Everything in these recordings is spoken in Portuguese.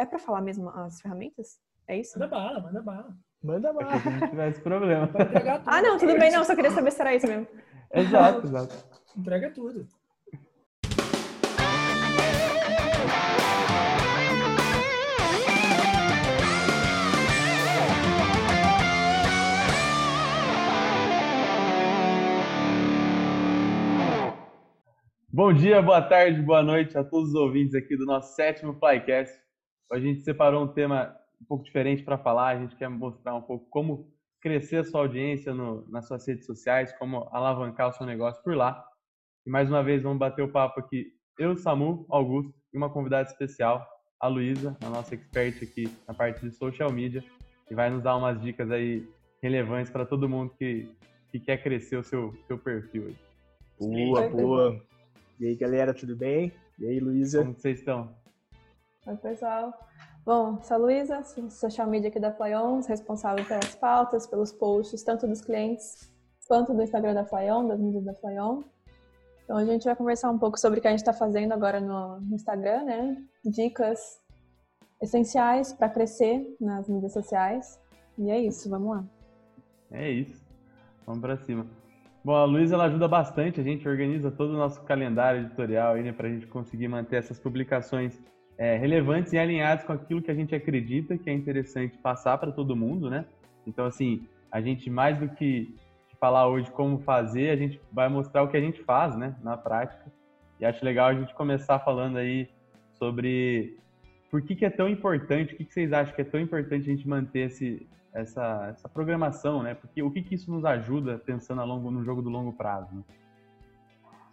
É pra falar mesmo as ferramentas? É isso? Manda bala, manda bala. Manda Pra mais. que a gente tivesse problema. Ah, não, tudo bem, não. Só queria saber se era isso mesmo. exato, exato. Entrega tudo. Bom dia, boa tarde, boa noite a todos os ouvintes aqui do nosso sétimo Flycast. A gente separou um tema um pouco diferente para falar. A gente quer mostrar um pouco como crescer a sua audiência no, nas suas redes sociais, como alavancar o seu negócio por lá. E mais uma vez vamos bater o papo aqui, eu, Samu, Augusto e uma convidada especial, a Luísa, a nossa expert aqui na parte de social media, que vai nos dar umas dicas aí relevantes para todo mundo que, que quer crescer o seu, seu perfil. aí. Boa, boa. E aí, galera, tudo bem? E aí, Luísa? Como vocês estão? Oi, pessoal. Bom, sou a Luísa, social media aqui da Flyon, responsável pelas pautas, pelos posts, tanto dos clientes quanto do Instagram da Flyon, das mídias da Flyon. Então a gente vai conversar um pouco sobre o que a gente está fazendo agora no, Instagram, né? Dicas essenciais para crescer nas mídias sociais. E é isso, vamos lá. É isso. Vamos para cima. Bom, a Luísa ela ajuda bastante, a gente organiza todo o nosso calendário editorial né, para a gente conseguir manter essas publicações é, relevantes e alinhadas com aquilo que a gente acredita que é interessante passar para todo mundo, né? Então, assim, a gente mais do que falar hoje como fazer, a gente vai mostrar o que a gente faz, né, na prática. E acho legal a gente começar falando aí sobre por que, que é tão importante, o que, que vocês acham que é tão importante a gente manter esse, essa, essa programação, né? Porque o que, que isso nos ajuda pensando a longo, no jogo do longo prazo? Né?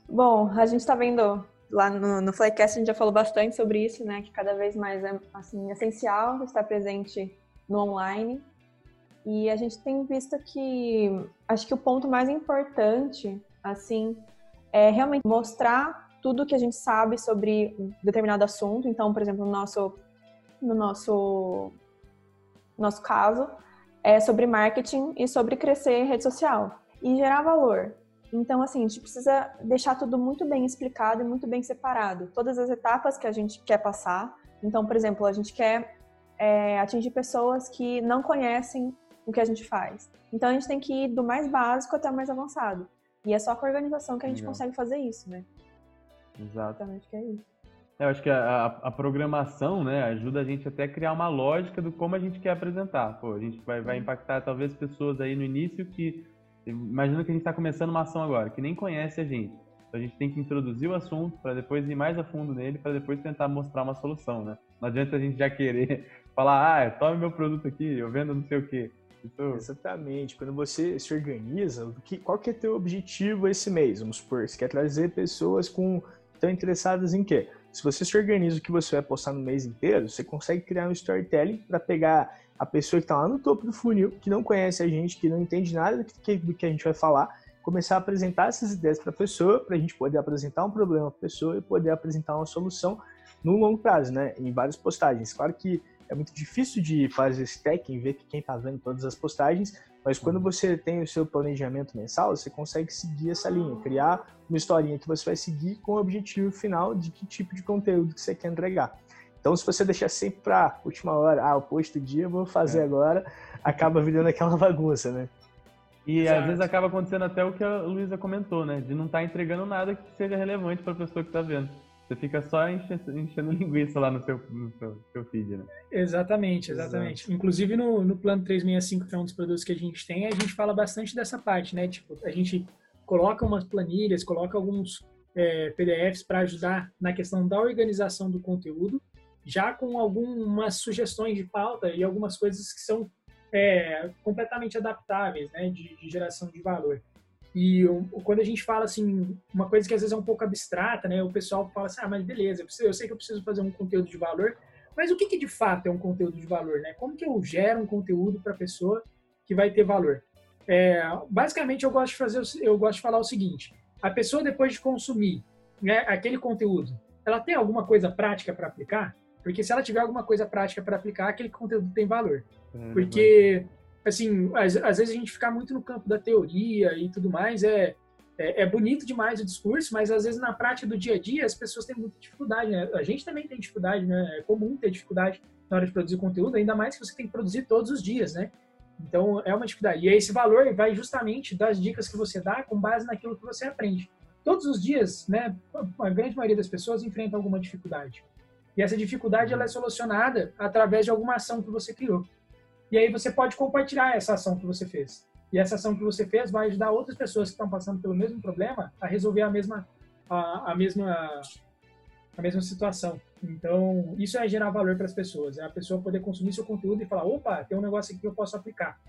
Bom, a gente está vendo lá no, no Flycast, a gente já falou bastante sobre isso, né? Que cada vez mais é assim, essencial estar presente no online. E a gente tem visto que acho que o ponto mais importante, assim, é realmente mostrar tudo que a gente sabe sobre um determinado assunto. Então, por exemplo, no nosso, no nosso, nosso caso, é sobre marketing e sobre crescer rede social e gerar valor. Então, assim, a gente precisa deixar tudo muito bem explicado e muito bem separado. Todas as etapas que a gente quer passar. Então, por exemplo, a gente quer é, atingir pessoas que não conhecem o que a gente faz. Então, a gente tem que ir do mais básico até o mais avançado. E é só com a organização que a gente Legal. consegue fazer isso, né? Exato. Exatamente, que é isso. Eu acho que a, a, a programação, né, ajuda a gente até a criar uma lógica do como a gente quer apresentar. Pô, a gente vai, vai impactar talvez pessoas aí no início que imagina que a gente está começando uma ação agora, que nem conhece a gente. Então a gente tem que introduzir o assunto para depois ir mais a fundo nele, para depois tentar mostrar uma solução, né? Não adianta a gente já querer falar, ah, tome meu produto aqui, eu vendo não sei o quê. Isso... Exatamente. Quando você se organiza, que, qual que é teu objetivo esse mês? Vamos supor, você quer trazer pessoas com estão interessadas em quê? Se você se organiza o que você vai postar no mês inteiro, você consegue criar um storytelling para pegar a pessoa que está lá no topo do funil, que não conhece a gente, que não entende nada do que, do que a gente vai falar, começar a apresentar essas ideias para a pessoa, para a gente poder apresentar um problema para a pessoa e poder apresentar uma solução no longo prazo, né? Em várias postagens. Claro que é muito difícil de fazer esse tracking, ver que quem está vendo todas as postagens, mas quando você tem o seu planejamento mensal, você consegue seguir essa linha, criar uma historinha que você vai seguir com o objetivo final de que tipo de conteúdo que você quer entregar. Então, se você deixar sempre para última hora, ah, o post do dia eu vou fazer É. agora, acaba virando aquela bagunça, né? E Exato. às vezes acaba acontecendo até o que a Luísa comentou, né? De não estar entregando nada que seja relevante para a pessoa que está vendo. Você fica só enchendo, enchendo linguiça lá no seu, no seu, seu feed, né? Exatamente, exatamente. Inclusive no, no plano 365, que é um dos produtos que a gente tem, a gente fala bastante dessa parte, né? Tipo, a gente coloca umas planilhas, coloca alguns é, PDFs para ajudar na questão da organização do conteúdo, já com algumas sugestões de pauta e algumas coisas que são é, completamente adaptáveis, né? De, de geração de valor. E o- quando a gente fala assim, uma coisa que às vezes é um pouco abstrata, né? O pessoal fala assim, ah, mas beleza, eu, preciso- eu sei que eu preciso fazer um conteúdo de valor, mas o que, que de fato é um conteúdo de valor, né? Como que eu gero um conteúdo para a pessoa que vai ter valor? É, basicamente, eu gosto de fazer, eu gosto de falar o seguinte: a pessoa depois de consumir né, aquele conteúdo, ela tem alguma coisa prática para aplicar? Porque se ela tiver alguma coisa prática para aplicar, aquele conteúdo tem valor. Porque, assim, às, às vezes a gente ficar muito no campo da teoria e tudo mais é, é, é bonito demais o discurso, mas às vezes na prática do dia a dia as pessoas têm muita dificuldade, né? A gente também tem dificuldade, né? É comum ter dificuldade na hora de produzir conteúdo, ainda mais que você tem que produzir todos os dias, né? Então, é uma dificuldade. E esse valor vai justamente das dicas que você dá com base naquilo que você aprende. Todos os dias, né, a grande maioria das pessoas enfrenta alguma dificuldade. E essa dificuldade ela é solucionada através de alguma ação que você criou. E aí você pode compartilhar essa ação que você fez. E essa ação que você fez vai ajudar outras pessoas que estão passando pelo mesmo problema a resolver a mesma a, a mesma a mesma situação. Então, isso é gerar valor para as pessoas. É a pessoa poder consumir seu conteúdo e falar, opa, tem um negócio aqui que eu posso aplicar.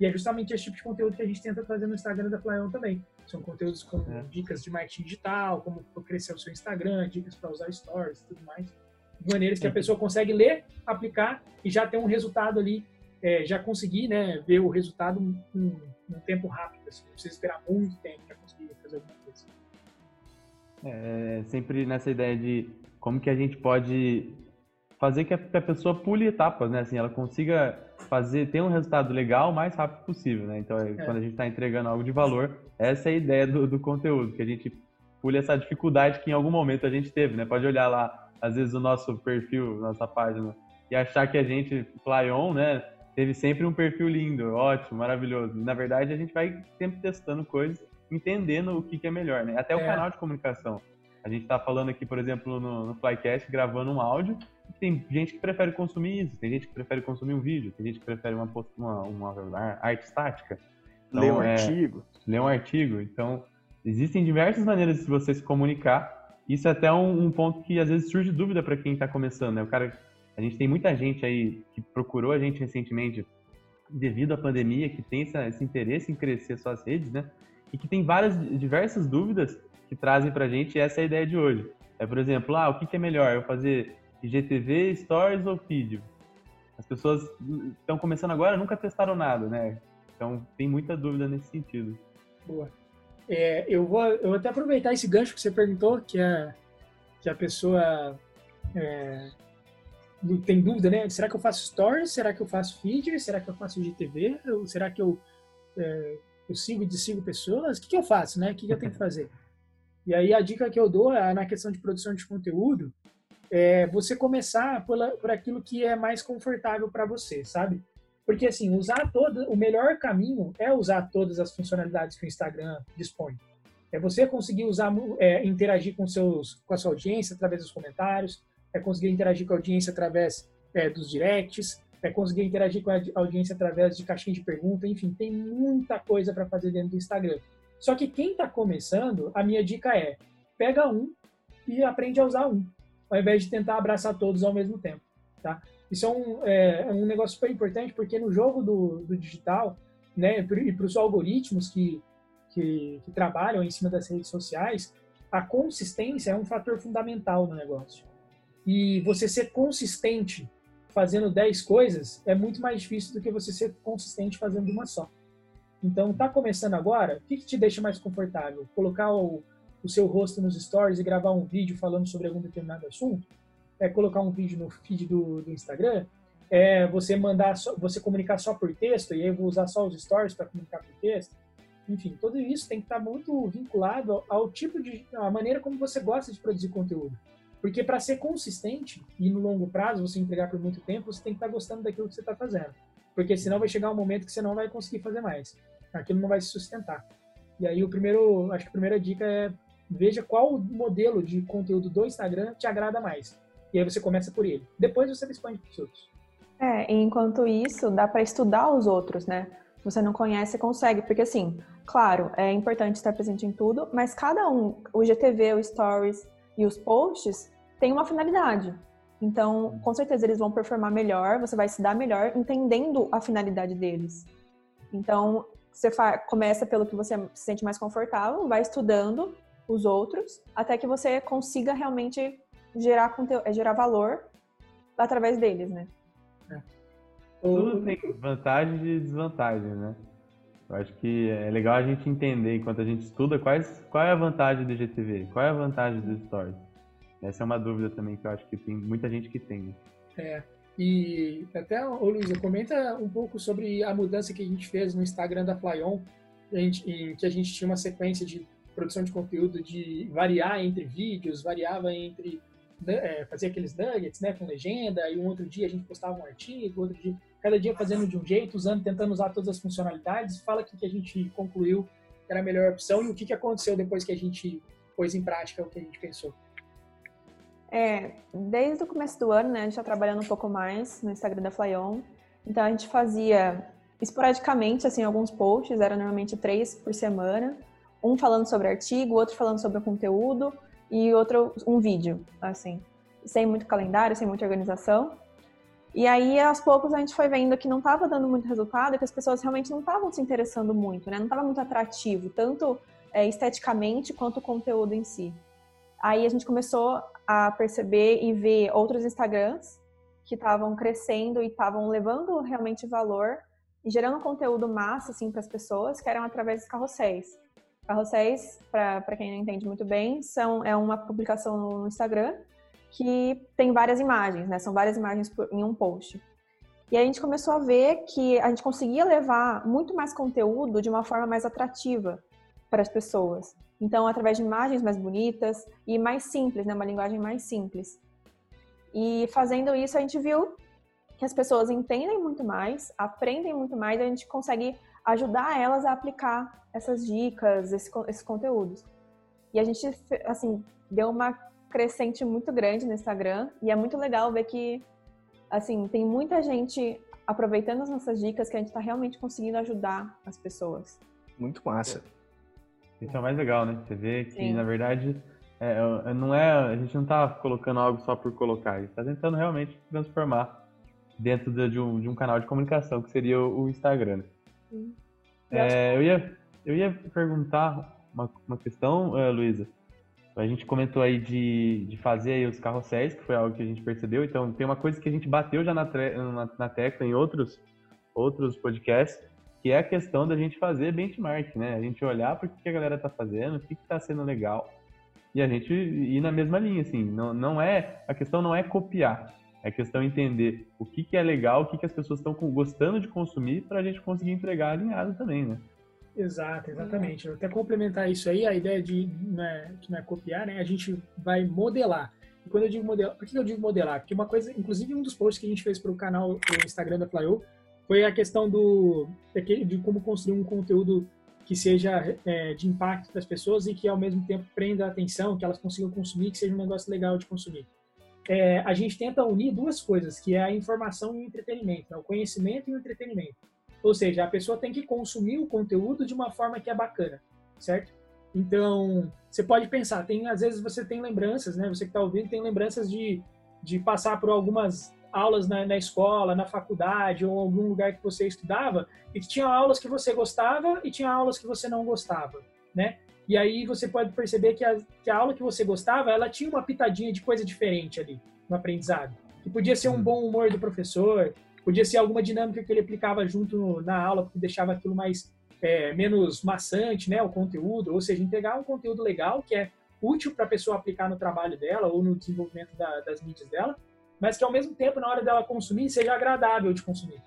E é justamente esse tipo de conteúdo que a gente tenta trazer no Instagram da Flyon também. São conteúdos com é. dicas de marketing digital, como crescer o seu Instagram, dicas para usar stories e tudo mais. De maneiras que a pessoa consegue ler, aplicar e já ter um resultado ali, é, já conseguir né, ver o resultado em um tempo rápido. Assim, não precisa esperar muito tempo para conseguir fazer alguma coisa. É, sempre nessa ideia de como que a gente pode fazer que a, pessoa pule etapas, né? Assim, ela consiga fazer, ter um resultado legal o mais rápido possível, né? Então, é. quando a gente está entregando algo de valor, essa é a ideia do, do, conteúdo, que a gente pule essa dificuldade que em algum momento a gente teve, né? Pode olhar lá, às vezes, o nosso perfil, nossa página, e achar que a gente, Flyon, né? Teve sempre um perfil lindo, ótimo, maravilhoso. Na verdade, a gente vai sempre testando coisas, entendendo o que, que é melhor, né? Até o é. canal de comunicação. A gente está falando aqui, por exemplo, no, no Flycast, gravando um áudio. Tem gente que prefere consumir isso, tem gente que prefere consumir um vídeo, tem gente que prefere uma, uma, uma arte estática. Então, ler um é, artigo. Ler um artigo. Então, existem diversas maneiras de você se comunicar. Isso é até um, um ponto que às vezes surge dúvida para quem está começando. Né? O cara, a gente tem muita gente aí que procurou a gente recentemente devido à pandemia, que tem essa, esse interesse em crescer suas redes, né? E que tem várias, diversas dúvidas que trazem para a gente essa é a ideia de hoje. É, por exemplo, ah, o que, que é melhor, eu fazer IGTV, Stories ou vídeo? As pessoas estão começando agora, nunca testaram nada, né? Então tem muita dúvida nesse sentido. Boa. É, eu, vou, eu até aproveitar esse gancho que você perguntou, que, é, que a pessoa é, tem dúvida, né? Será que eu faço stories? Será que eu faço feed? Será que eu faço IGTV? Ou será que eu, é, eu sigo de cinco pessoas? O que, que eu faço, né? O que, que eu tenho que fazer? E aí a dica que eu dou é, na questão de produção de conteúdo é você começar por, por aquilo que é mais confortável para você, sabe? Porque assim, usar todo, o melhor caminho é usar todas as funcionalidades que o Instagram dispõe. É você conseguir usar, é, interagir com seus, com a sua audiência através dos comentários, é conseguir interagir com a audiência através é, dos directs, é conseguir interagir com a audiência através de caixinha de pergunta, enfim, tem muita coisa para fazer dentro do Instagram. Só que quem está começando, a minha dica é: pega um e aprende a usar um, ao invés de tentar abraçar todos ao mesmo tempo, tá? Isso é um, é, é um negócio super importante porque no jogo do, do digital, né, e para os algoritmos que, que, que trabalham em cima das redes sociais, a consistência é um fator fundamental no negócio. E você ser consistente fazendo 10 coisas é muito mais difícil do que você ser consistente fazendo uma só. Então, tá começando agora, o que, que te deixa mais confortável? Colocar o, o seu rosto nos stories e gravar um vídeo falando sobre algum determinado assunto? É colocar um vídeo no feed do, do Instagram? É você mandar, só, você comunicar só por texto e eu vou usar só os stories para comunicar por texto? Enfim, tudo isso tem que estar tá muito vinculado ao, ao tipo de, a maneira como você gosta de produzir conteúdo. Porque para ser consistente e no longo prazo você entregar por muito tempo, você tem que estar tá gostando daquilo que você está fazendo porque senão vai chegar um momento que você não vai conseguir fazer mais. Aquilo não vai se sustentar. E aí o primeiro, acho que a primeira dica é veja qual modelo de conteúdo do Instagram te agrada mais. E aí você começa por ele. Depois você expande para os outros. É, enquanto isso, dá para estudar os outros, né? Se você não conhece, consegue. Porque, assim, claro, é importante estar presente em tudo, mas cada um, o GTV, o Stories e os posts, tem uma finalidade. Então, com certeza eles vão performar melhor, você vai se dar melhor entendendo a finalidade deles. Então, você começa pelo que você se sente mais confortável, vai estudando os outros, até que você consiga realmente gerar, conteúdo, é, gerar valor através deles, né? É. Tudo tem vantagens e desvantagens, né? Eu acho que é legal a gente entender, enquanto a gente estuda, quais, qual é a vantagem do GTV, qual é a vantagem do Stories. Essa é uma dúvida também que eu acho que tem muita gente que tem. Né? É. E até, ô Luísa, comenta um pouco sobre a mudança que a gente fez no Instagram da Flyon, em que a gente tinha uma sequência de produção de conteúdo de variar entre vídeos, variava entre fazia aqueles nuggets, né, com legenda, e um outro dia a gente postava um artigo, outro dia, cada dia fazendo de um jeito, usando, tentando usar todas as funcionalidades. Fala o que, que a gente concluiu que era a melhor opção e o que, que aconteceu depois que a gente pôs em prática o que a gente pensou. É, desde o começo do ano, né, a gente está trabalhando um pouco mais no Instagram da Flyon. Então a gente fazia esporadicamente, assim, alguns posts, era normalmente três por semana, um falando sobre artigo, outro falando sobre o conteúdo e outro um vídeo, assim, sem muito calendário, sem muita organização. E aí, aos poucos, a gente foi vendo que não estava dando muito resultado, que as pessoas realmente não estavam se interessando muito, né? Não estava muito atrativo, tanto é, esteticamente quanto o conteúdo em si. Aí a gente começou a perceber e ver outros Instagrams que estavam crescendo e estavam levando realmente valor e gerando conteúdo massa assim para as pessoas, que eram através dos carrosséis. Carrosséis, para quem não entende muito bem, são é uma publicação no Instagram que tem várias imagens, né? São várias imagens por, em um post. E a gente começou a ver que a gente conseguia levar muito mais conteúdo de uma forma mais atrativa para as pessoas. Então, através de imagens mais bonitas e mais simples, né? Uma linguagem mais simples. E fazendo isso, a gente viu que as pessoas entendem muito mais, aprendem muito mais, a gente consegue ajudar elas a aplicar essas dicas, esse, esses conteúdos. E a gente, assim, deu uma crescente muito grande no Instagram e é muito legal ver que, assim, tem muita gente aproveitando as nossas dicas que a gente está realmente conseguindo ajudar as pessoas. Muito massa. Isso é o mais legal, né? Você vê que, Sim. na verdade, é, é, não é, a gente não está colocando algo só por colocar, a gente está tentando realmente transformar dentro de, de, um, de um canal de comunicação, que seria o, o É, eu, ia, eu ia perguntar uma, uma questão, uh, Luísa. A gente comentou aí de, de fazer aí os carrosséis, que foi algo que a gente percebeu. Então, tem uma coisa que a gente bateu já na, na, na tecla em outros, outros podcasts, que é a questão da gente fazer benchmark, né? A gente olhar para o que a galera está fazendo, o que está sendo legal, e a gente ir na mesma linha, assim. Não, não é, a questão não é copiar, é questão entender o que, que é legal, o que, que as pessoas estão gostando de consumir para a gente conseguir entregar alinhado também, né? Exato, exatamente. Até complementar isso aí, a ideia de né, que não é copiar, né? A gente vai modelar. E quando eu digo modelar, por que eu digo modelar? Porque uma coisa, inclusive um dos posts que a gente fez para o canal, o Instagram da Flyo, foi a questão do de como construir um conteúdo que seja é, de impacto para as pessoas e que ao mesmo tempo prenda a atenção, que elas consigam consumir, que seja um negócio legal de consumir é, a gente tenta unir duas coisas, que é a informação e o entretenimento, né? o conhecimento e o entretenimento. Ou seja, a pessoa tem que consumir o conteúdo de uma forma que é bacana, certo? Então, você pode pensar, tem às vezes você tem lembranças, né? Você que está ouvindo tem lembranças de, de passar por algumas aulas na, na, escola, na faculdade ou algum lugar que você estudava e que tinha aulas que você gostava e tinha aulas que você não gostava, né? E aí você pode perceber que a, que a aula que você gostava, ela tinha uma pitadinha de coisa diferente ali no aprendizado. Que podia ser um uhum. bom humor do professor, podia ser alguma dinâmica que ele aplicava junto na aula, que deixava aquilo mais é, menos maçante, né, o conteúdo, ou seja, entregar um conteúdo legal que é útil para a pessoa aplicar no trabalho dela ou no desenvolvimento da, das mídias dela, mas que ao mesmo tempo, na hora dela consumir, seja agradável de consumir.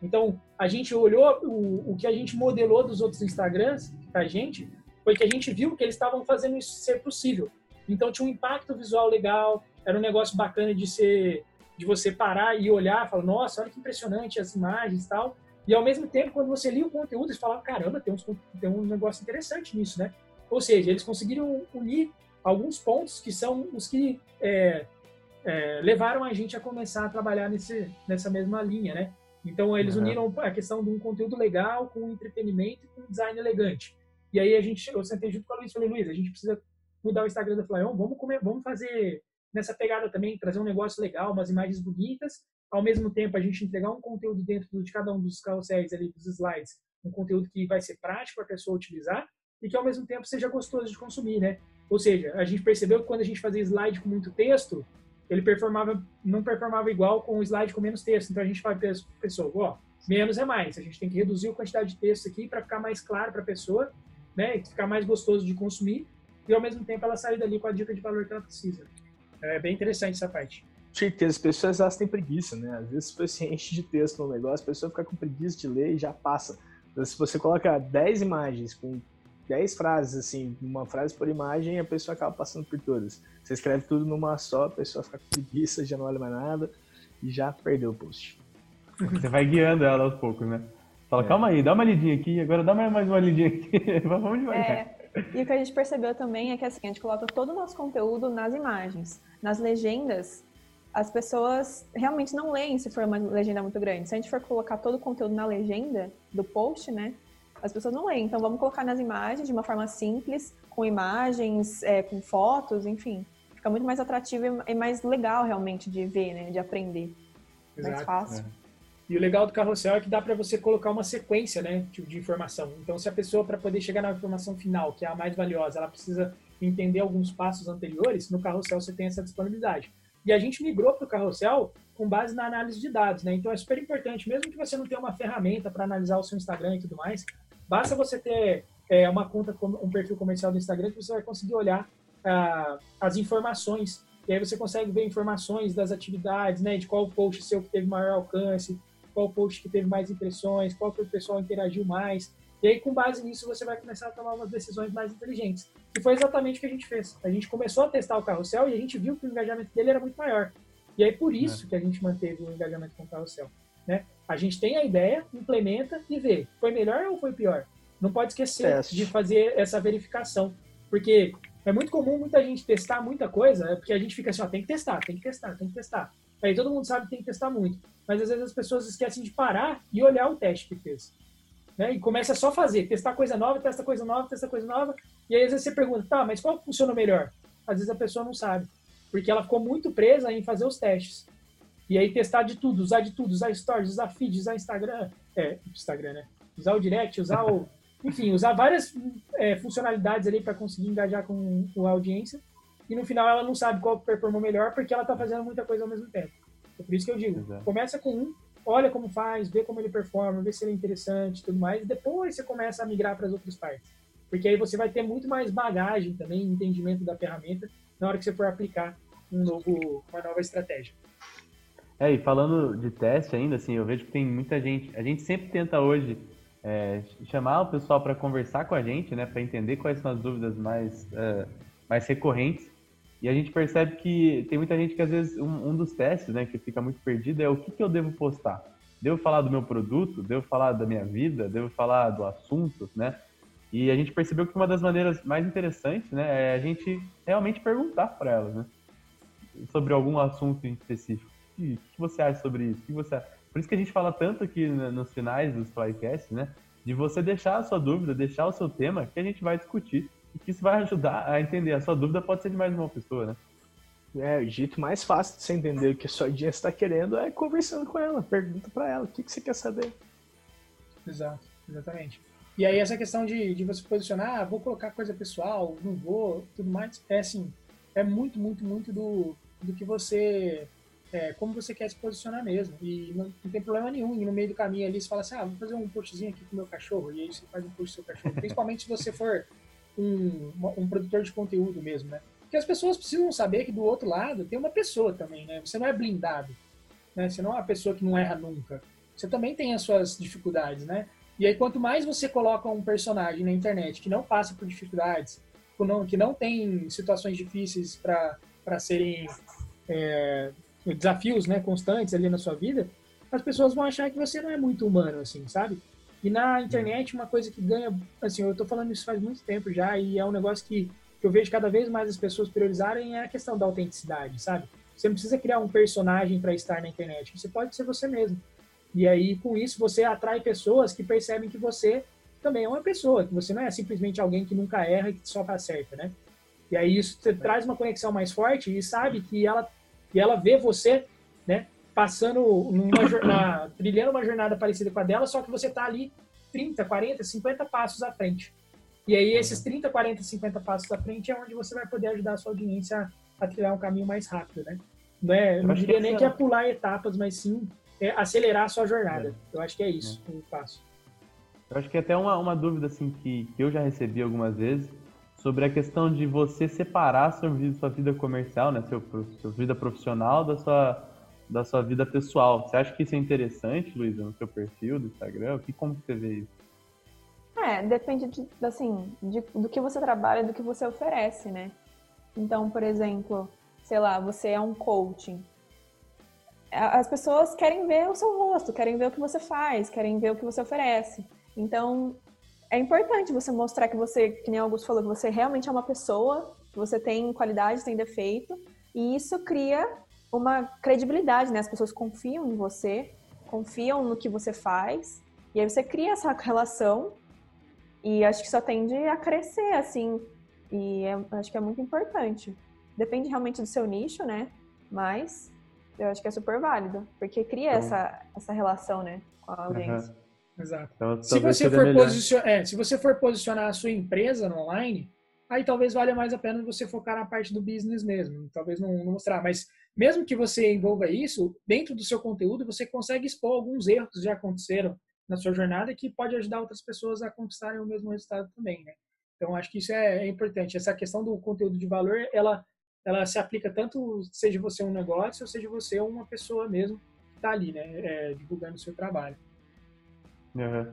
Então, a gente olhou o, o que a gente modelou dos outros Instagrams para a gente foi que a gente viu que eles estavam fazendo isso ser possível. Então tinha um impacto visual legal, era um negócio bacana de ser de você parar e olhar, falar, nossa, olha que impressionante as imagens e tal. E ao mesmo tempo, quando você lia o conteúdo, você falava, caramba, tem, uns, tem um negócio interessante nisso, né? Ou seja, eles conseguiram unir alguns pontos que são os que é, é, levaram a gente a começar a trabalhar nesse, nessa mesma linha, né? Então, eles uhum. uniram a questão de um conteúdo legal com entretenimento e com design elegante. E aí a gente, eu sentei junto com a Luiz e falei, Luiz, a gente precisa mudar o Instagram da Flyon, vamos, comer, vamos fazer nessa pegada também, trazer um negócio legal, umas imagens bonitas, ao mesmo tempo a gente entregar um conteúdo dentro de cada um dos carrosséis ali, dos slides, um conteúdo que vai ser prático para a pessoa utilizar e que ao mesmo tempo seja gostoso de consumir, né? Ou seja, a gente percebeu que quando a gente fazia slide com muito texto, ele performava, não performava igual com um slide com menos texto. Então a gente fala para a pessoa, ó, menos é mais. A gente tem que reduzir a quantidade de texto aqui para ficar mais claro para a pessoa né, ficar mais gostoso de consumir e ao mesmo tempo ela sair dali com a dica de valor que ela precisa. É bem interessante essa parte. Certeza, as pessoas elas têm preguiça, né? Às vezes você enche de texto no negócio, a pessoa fica com preguiça de ler e já passa. Então, se você coloca 10 imagens com 10 frases, assim, uma frase por imagem, a pessoa acaba passando por todas. Você escreve tudo numa só, a pessoa fica com preguiça, já não olha mais nada e já perdeu o post. Você vai guiando ela aos poucos, né? Fala, é. calma aí, dá uma lidinha aqui, agora dá mais uma lidinha aqui. Vamos devagar. É, e o que a gente percebeu também é que assim, a gente coloca todo o nosso conteúdo nas imagens. Nas legendas, as pessoas realmente não leem se for uma legenda muito grande. Se a gente for colocar todo o conteúdo na legenda do post, né? As pessoas não leem. Então vamos colocar nas imagens de uma forma simples, com imagens, é, com fotos, enfim. Fica muito mais atrativo e mais legal realmente de ver, né? De aprender. Exato, mais fácil. É. E o legal do carrossel é que dá para você colocar uma sequência, né, tipo de informação. Então, se a pessoa para poder chegar na informação final, que é a mais valiosa, ela precisa entender alguns passos anteriores, no carrossel você tem essa disponibilidade. E a gente migrou para o carrossel com base na análise de dados, né? Então é super importante, mesmo que você não tenha uma ferramenta para analisar o seu Instagram e tudo mais, basta você ter é, uma conta, um perfil comercial do Instagram que você vai conseguir olhar ah, as informações. E aí você consegue ver informações das atividades, né? De qual post seu que teve maior alcance, qual post que teve mais impressões, qual que o pessoal interagiu mais. E aí, com base nisso, você vai começar a tomar umas decisões mais inteligentes. E foi exatamente o que a gente fez. A gente começou a testar o carrossel e a gente viu que o engajamento dele era muito maior. E aí, por isso é. que a gente manteve o engajamento com o carrossel. Né? A gente tem a ideia, implementa e vê. Foi melhor ou foi pior? Não pode esquecer Teste. de fazer essa verificação. Porque é muito comum muita gente testar muita coisa, é porque a gente fica assim, ó, tem que testar, tem que testar, tem que testar. Aí todo mundo sabe que tem que testar muito. Mas às vezes as pessoas esquecem de parar e olhar o teste que fez. Né? E começa só a fazer, testar coisa nova, testa coisa nova, testa coisa nova. E aí às vezes você pergunta, tá, mas qual funciona melhor? Às vezes a pessoa não sabe. Porque ela ficou muito presa em fazer os testes. E aí testar de tudo, usar de tudo, usar stories, usar feed, usar Instagram. É, Instagram, né? Usar o direct, usar o. Enfim, usar várias é, funcionalidades ali para conseguir engajar com, com a audiência e no final ela não sabe qual performou melhor porque ela está fazendo muita coisa ao mesmo tempo. É por isso que eu digo, Exato. começa com um, olha como faz, vê como ele performa, vê se ele é interessante e tudo mais, e depois você começa a migrar para as outras partes. Porque aí você vai ter muito mais bagagem também, entendimento da ferramenta, na hora que você for aplicar um novo, uma nova estratégia. É, e falando de teste ainda, assim, eu vejo que tem muita gente, a gente sempre tenta hoje é, chamar o pessoal para conversar com a gente, né, para entender quais são as dúvidas mais, é, mais recorrentes. E a gente percebe que tem muita gente que às vezes um, um dos testes, né, que fica muito perdido é o que, que eu devo postar. Devo falar do meu produto? Devo falar da minha vida? Devo falar do assunto, né? E a gente percebeu que uma das maneiras mais interessantes, né, é a gente realmente perguntar para elas, né, sobre algum assunto em específico. O que, que você acha sobre isso? O que você Por isso que a gente fala tanto aqui nos finais dos podcasts, né, de você deixar a sua dúvida, deixar o seu tema, que a gente vai discutir que isso vai ajudar a entender. A sua dúvida pode ser de mais uma pessoa, né? É, o jeito mais fácil de você entender o que a sua audiência está querendo é conversando com ela. Pergunta para ela o que, que você quer saber. Exato, exatamente. E aí essa questão de, de você posicionar, ah, vou colocar coisa pessoal, não vou, tudo mais, é assim, é muito, muito, muito do, do que você, é, como você quer se posicionar mesmo. E não, não, tem problema nenhum. E no meio do caminho ali você fala assim, ah, vou fazer um postzinho aqui com o meu cachorro. E aí você faz um post do seu cachorro. Principalmente se você for um, um produtor de conteúdo mesmo, né? Porque as pessoas precisam saber que do outro lado tem uma pessoa também, né? Você não é blindado, né? Você não é uma pessoa que não erra nunca. Você também tem as suas dificuldades, né? E aí, quanto mais você coloca um personagem na internet que não passa por dificuldades, que não, que não tem situações difíceis para serem é, desafios né, constantes ali na sua vida, as pessoas vão achar que você não é muito humano, assim, sabe? E na internet, uma coisa que ganha, assim, eu tô falando isso faz muito tempo já, e é um negócio que, que eu vejo cada vez mais as pessoas priorizarem é a questão da autenticidade, sabe? Você não precisa criar um personagem para estar na internet, você pode ser você mesmo. E aí, com isso, você atrai pessoas que percebem que você também é uma pessoa, que você não é simplesmente alguém que nunca erra e que só tá certa, né? E aí isso você traz uma conexão mais forte e sabe que ela, e ela vê você? Passando numa jornada, trilhando uma jornada parecida com a dela, só que você está ali 30, 40, 50 passos à frente. E aí esses 30, 40, 50 passos à frente é onde você vai poder ajudar a sua audiência a, a trilhar um caminho mais rápido, né? Não, é, não diria nem que é pular etapas, mas sim é acelerar a sua jornada. É. Eu acho que é isso é. o passo. Eu acho que até uma, uma dúvida assim que, que eu já recebi algumas vezes sobre a questão de você separar sua vida, sua vida comercial, né, seu, sua vida profissional da sua da sua vida pessoal. Você acha que isso é interessante, Luísa, no seu perfil do Instagram? Que, como você vê isso? É, depende de, assim, de, do que você trabalha, do que você oferece, né? Então, por exemplo, sei lá, você é um coaching. As pessoas querem ver o seu rosto, querem ver o que você faz, querem ver o que você oferece. Então, é importante você mostrar que você, que nem Augusto falou, que você realmente é uma pessoa, que você tem qualidade, tem defeito, e isso cria uma credibilidade, né? As pessoas confiam em você, confiam no que você faz, e aí você cria essa relação, e acho que só tende a crescer, assim, e é, acho que é muito importante. Depende realmente do seu nicho, né? Mas eu acho que é super válido, porque cria então, essa, essa relação, né, com a audiência. Uhum. Exato. Então, se, você for posicion... é, se você for posicionar a sua empresa no online, aí talvez valha mais a pena você focar na parte do business mesmo, talvez não, não, mostrar, mas mesmo que você envolva isso, dentro do seu conteúdo você consegue expor alguns erros que já aconteceram na sua jornada que pode ajudar outras pessoas a conquistarem o mesmo resultado também, né? Então acho que isso é, é importante. Essa questão do conteúdo de valor, ela ela se aplica tanto seja você um negócio ou seja você uma pessoa mesmo que está ali, né, é, divulgando o seu trabalho. Uhum.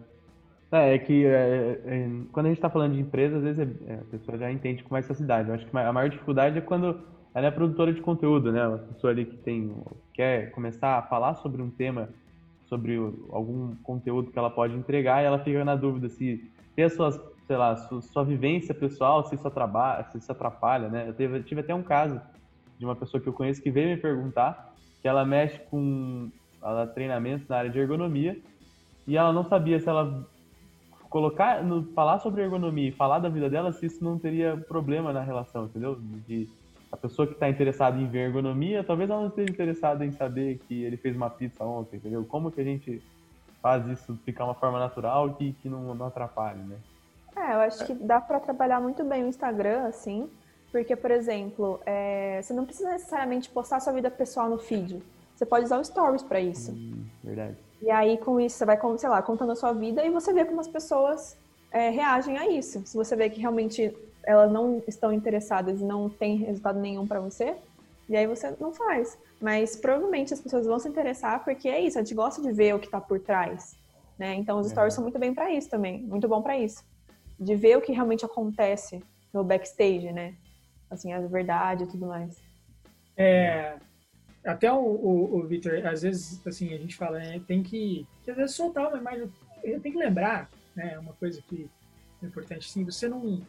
É, é, que é, é, quando a gente está falando de empresa, às vezes é, é, a pessoa já entende com mais facilidade. Eu acho que a maior dificuldade é quando ela é produtora de conteúdo, né? Uma pessoa ali que tem quer começar a falar sobre um tema, sobre algum conteúdo que ela pode entregar, e ela fica na dúvida se ter as suas, sei lá, sua, sua vivência pessoal, se isso, atrapalha, se isso atrapalha, né? Eu tive até um caso de uma pessoa que eu conheço que veio me perguntar que ela mexe com ela treinamentos na área de ergonomia e ela não sabia se ela colocar, no, falar sobre ergonomia e falar da vida dela, se isso não teria problema na relação, entendeu? De a pessoa que está interessada em ver ergonomia, talvez ela não esteja interessada em saber que ele fez uma pizza ontem, entendeu? Como que a gente faz isso ficar uma forma natural que, que não, não atrapalhe, né? É, eu acho que dá para trabalhar muito bem o Instagram, assim, porque, por exemplo, é, você não precisa necessariamente postar sua vida pessoal no feed. Você pode usar o Stories para isso. Hum, verdade. E aí, com isso, você vai, sei lá, contando a sua vida e você vê como as pessoas é, reagem a isso. Se você vê que realmente elas não estão interessadas e não tem resultado nenhum para você, e aí você não faz. Mas provavelmente as pessoas vão se interessar porque é isso, a gente gosta de ver o que está por trás. Né? Então os stories é. são muito bem para isso também, muito bom para isso. De ver o que realmente acontece no backstage, né? Assim, a verdade e tudo mais. É, até o, o, o Victor, às vezes, assim, a gente fala, né, tem que, que às vezes soltar uma imagem, tem que lembrar, né, uma coisa que é importante, assim, você não,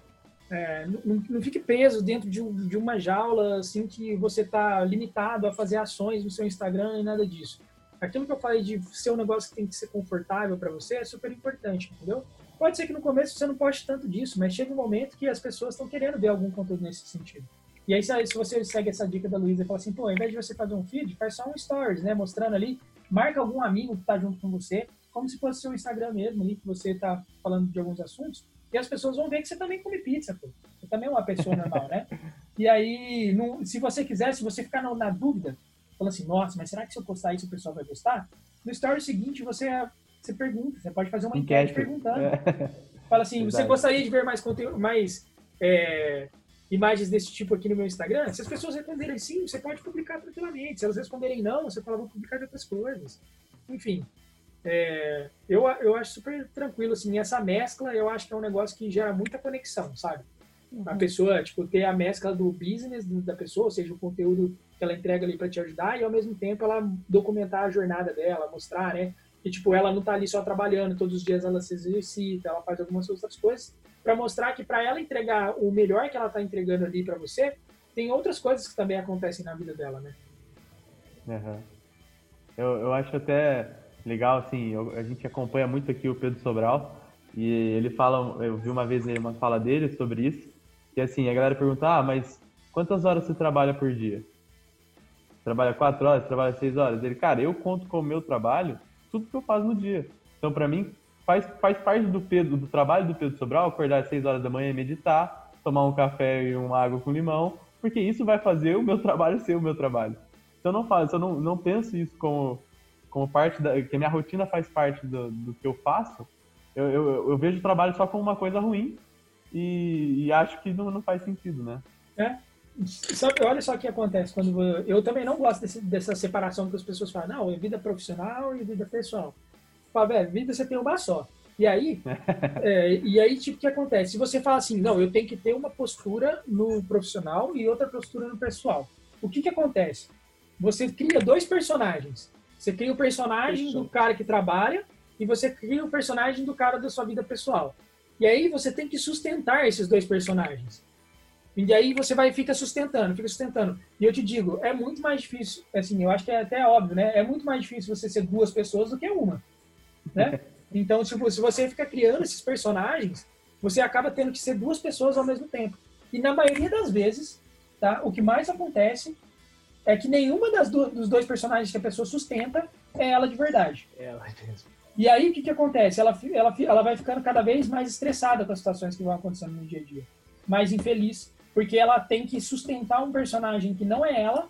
é, não, não, fique preso dentro de, um, de uma jaula, assim, que você está limitado a fazer ações no seu Instagram e nada disso. Aquilo que eu falei de ser um negócio que tem que ser confortável para você é super importante, entendeu? Pode ser que no começo você não poste tanto disso, mas chega um momento que as pessoas estão querendo ver algum conteúdo nesse sentido. E aí, se você segue essa dica da Luísa e fala assim, pô, ao invés de você fazer um feed, faz só um stories, né? Mostrando ali, marca algum amigo que tá junto com você, como se fosse seu Instagram mesmo ali, que você tá falando de alguns assuntos, e as pessoas vão ver que você também come pizza, pô. Você também é uma pessoa normal, né? E aí, não, se você quiser, se você ficar na, na dúvida, falando assim, nossa, mas será que se eu postar isso o pessoal vai gostar? No story seguinte, você, você pergunta, você pode fazer uma enquete, enquete perguntando. É. Fala assim, você gostaria de ver mais conteúdo, mais... É, imagens desse tipo aqui no meu Instagram, se as pessoas responderem sim, você pode publicar tranquilamente. Se elas responderem não, você fala, vou publicar de outras coisas. Enfim, é, eu, eu acho super tranquilo, assim, essa mescla eu acho que é um negócio que gera muita conexão, sabe? Uhum. A pessoa, tipo, ter a mescla do business da pessoa, ou seja, o conteúdo que ela entrega ali para te ajudar, e ao mesmo tempo ela documentar a jornada dela, mostrar, né? Que, tipo, ela não tá ali só trabalhando, todos os dias ela se exercita, ela faz algumas outras coisas, para mostrar que para ela entregar o melhor que ela está entregando ali para você, tem outras coisas que também acontecem na vida dela, né? Uhum. Eu, eu acho até legal, assim, eu, a gente acompanha muito aqui o Pedro Sobral, e ele fala, eu vi uma vez uma fala dele sobre isso, que assim, a galera pergunta, ah, mas quantas horas você trabalha por dia? Trabalha quatro horas, trabalha seis horas? Ele, cara, eu conto com o meu trabalho tudo que eu faço no dia. Então, para mim, faz, faz parte do Pedro, do trabalho do Pedro Sobral, acordar às 6 horas da manhã e meditar, tomar um café e uma água com limão, porque isso vai fazer o meu trabalho ser o meu trabalho. Se eu não faço, eu não, não penso isso como, como parte da. que a minha rotina faz parte do, do que eu faço, eu, eu, eu, vejo o trabalho só como uma coisa ruim e, e acho que não, não faz sentido, né? É. Só, olha só o que acontece quando eu também não gosto desse, dessa separação que as pessoas falam, não, é vida profissional e vida pessoal. Fala, velho, vida você tem uma só. E aí, é, e aí, tipo, o que acontece? Se você fala assim, não, eu tenho que ter uma postura no profissional e outra postura no pessoal. O que que acontece? Você cria dois personagens. Você cria o personagem do cara que trabalha e você cria o personagem do cara da sua vida pessoal. E aí você tem que sustentar esses dois personagens. E aí você vai fica sustentando, fica sustentando. E eu te digo, é muito mais difícil, assim, eu acho que é até óbvio, né? É muito mais difícil você ser duas pessoas do que uma, né? Então, tipo, se você fica criando esses personagens, você acaba tendo que ser duas pessoas ao mesmo tempo. E na maioria das vezes, tá? O que mais acontece é que nenhuma das do, dos dois personagens que a pessoa sustenta é ela de verdade. É ela mesmo. E aí o que, que acontece? Ela, ela, ela vai ficando cada vez mais estressada com as situações que vão acontecendo no dia a dia. Mais infeliz, porque ela tem que sustentar um personagem que não é ela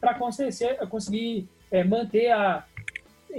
para conseguir, conseguir é, manter a,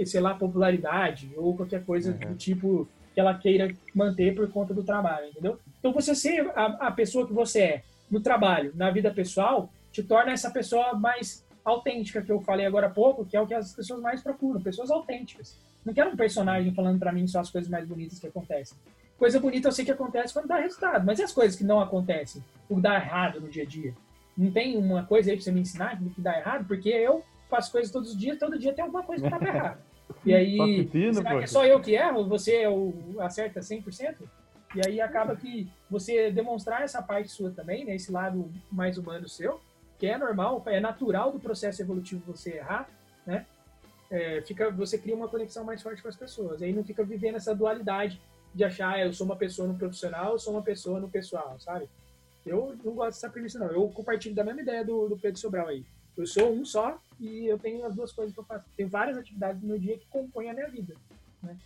sei lá, popularidade ou qualquer coisa uhum. do tipo que ela queira manter por conta do trabalho, entendeu? Então você ser a, a pessoa que você é no trabalho, na vida pessoal, te torna essa pessoa mais autêntica que eu falei agora há pouco, que é o que as pessoas mais procuram, pessoas autênticas. Não quero um personagem falando para mim só as coisas mais bonitas que acontecem. Coisa bonita eu sei que acontece quando dá resultado, mas e as coisas que não acontecem? O que dá errado no dia a dia? Não tem uma coisa aí pra você me ensinar do que dá errado? Porque eu faço coisas todos os dias, todo dia tem alguma coisa que tá errado. E aí, pedindo, será que é só eu que erro? Você é o, acerta 100%? E aí acaba que você demonstrar essa parte sua também, né, esse lado mais humano seu, que é normal, é natural do processo evolutivo você errar, né? É, fica, você cria uma conexão mais forte com as pessoas. Aí não fica vivendo essa dualidade de achar, ah, eu sou uma pessoa no profissional, eu sou uma pessoa no pessoal, sabe? Eu não gosto dessa premissa, não. Eu compartilho da mesma ideia do, do Pedro Sobral aí. Eu sou um só e eu tenho as duas coisas que eu faço. Tenho várias atividades no meu dia que compõem a minha vida, né?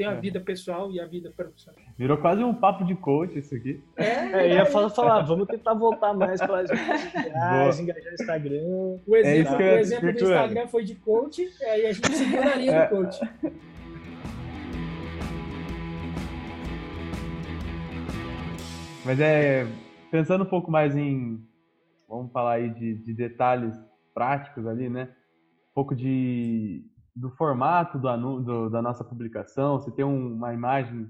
Tenho a é. vida pessoal e a vida profissional. Virou quase um papo de coach isso aqui. É, é ia falar, falar, vamos tentar voltar mais para as redes engajar no Instagram. O exemplo, é o exemplo do Instagram foi de coach, aí a gente seguiu na linha é. do coach. Mas é, pensando um pouco mais em, vamos falar aí de, de detalhes práticos ali, né? Um pouco de, do formato do, do, da nossa publicação, se tem um, uma imagem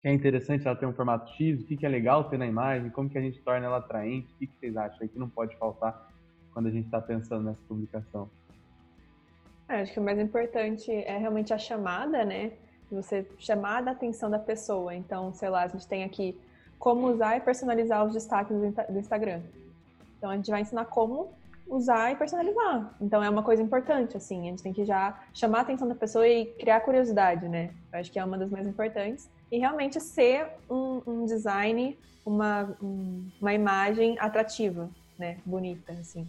que é interessante ela ter um formato X, o que, que é legal ter na imagem, como que a gente torna ela atraente, o que, que vocês acham aí que não pode faltar quando a gente está pensando nessa publicação? É, acho que o mais importante é realmente a chamada, né? Você chamar a atenção da pessoa. Então, sei lá, a gente tem aqui como usar e personalizar os destaques do Instagram. Então a gente vai ensinar como usar e personalizar. Então é uma coisa importante, assim, a gente tem que já chamar a atenção da pessoa e criar curiosidade, né? Eu acho que é uma das mais importantes. E realmente ser um, um design, uma, um, uma imagem atrativa, né? Bonita, assim.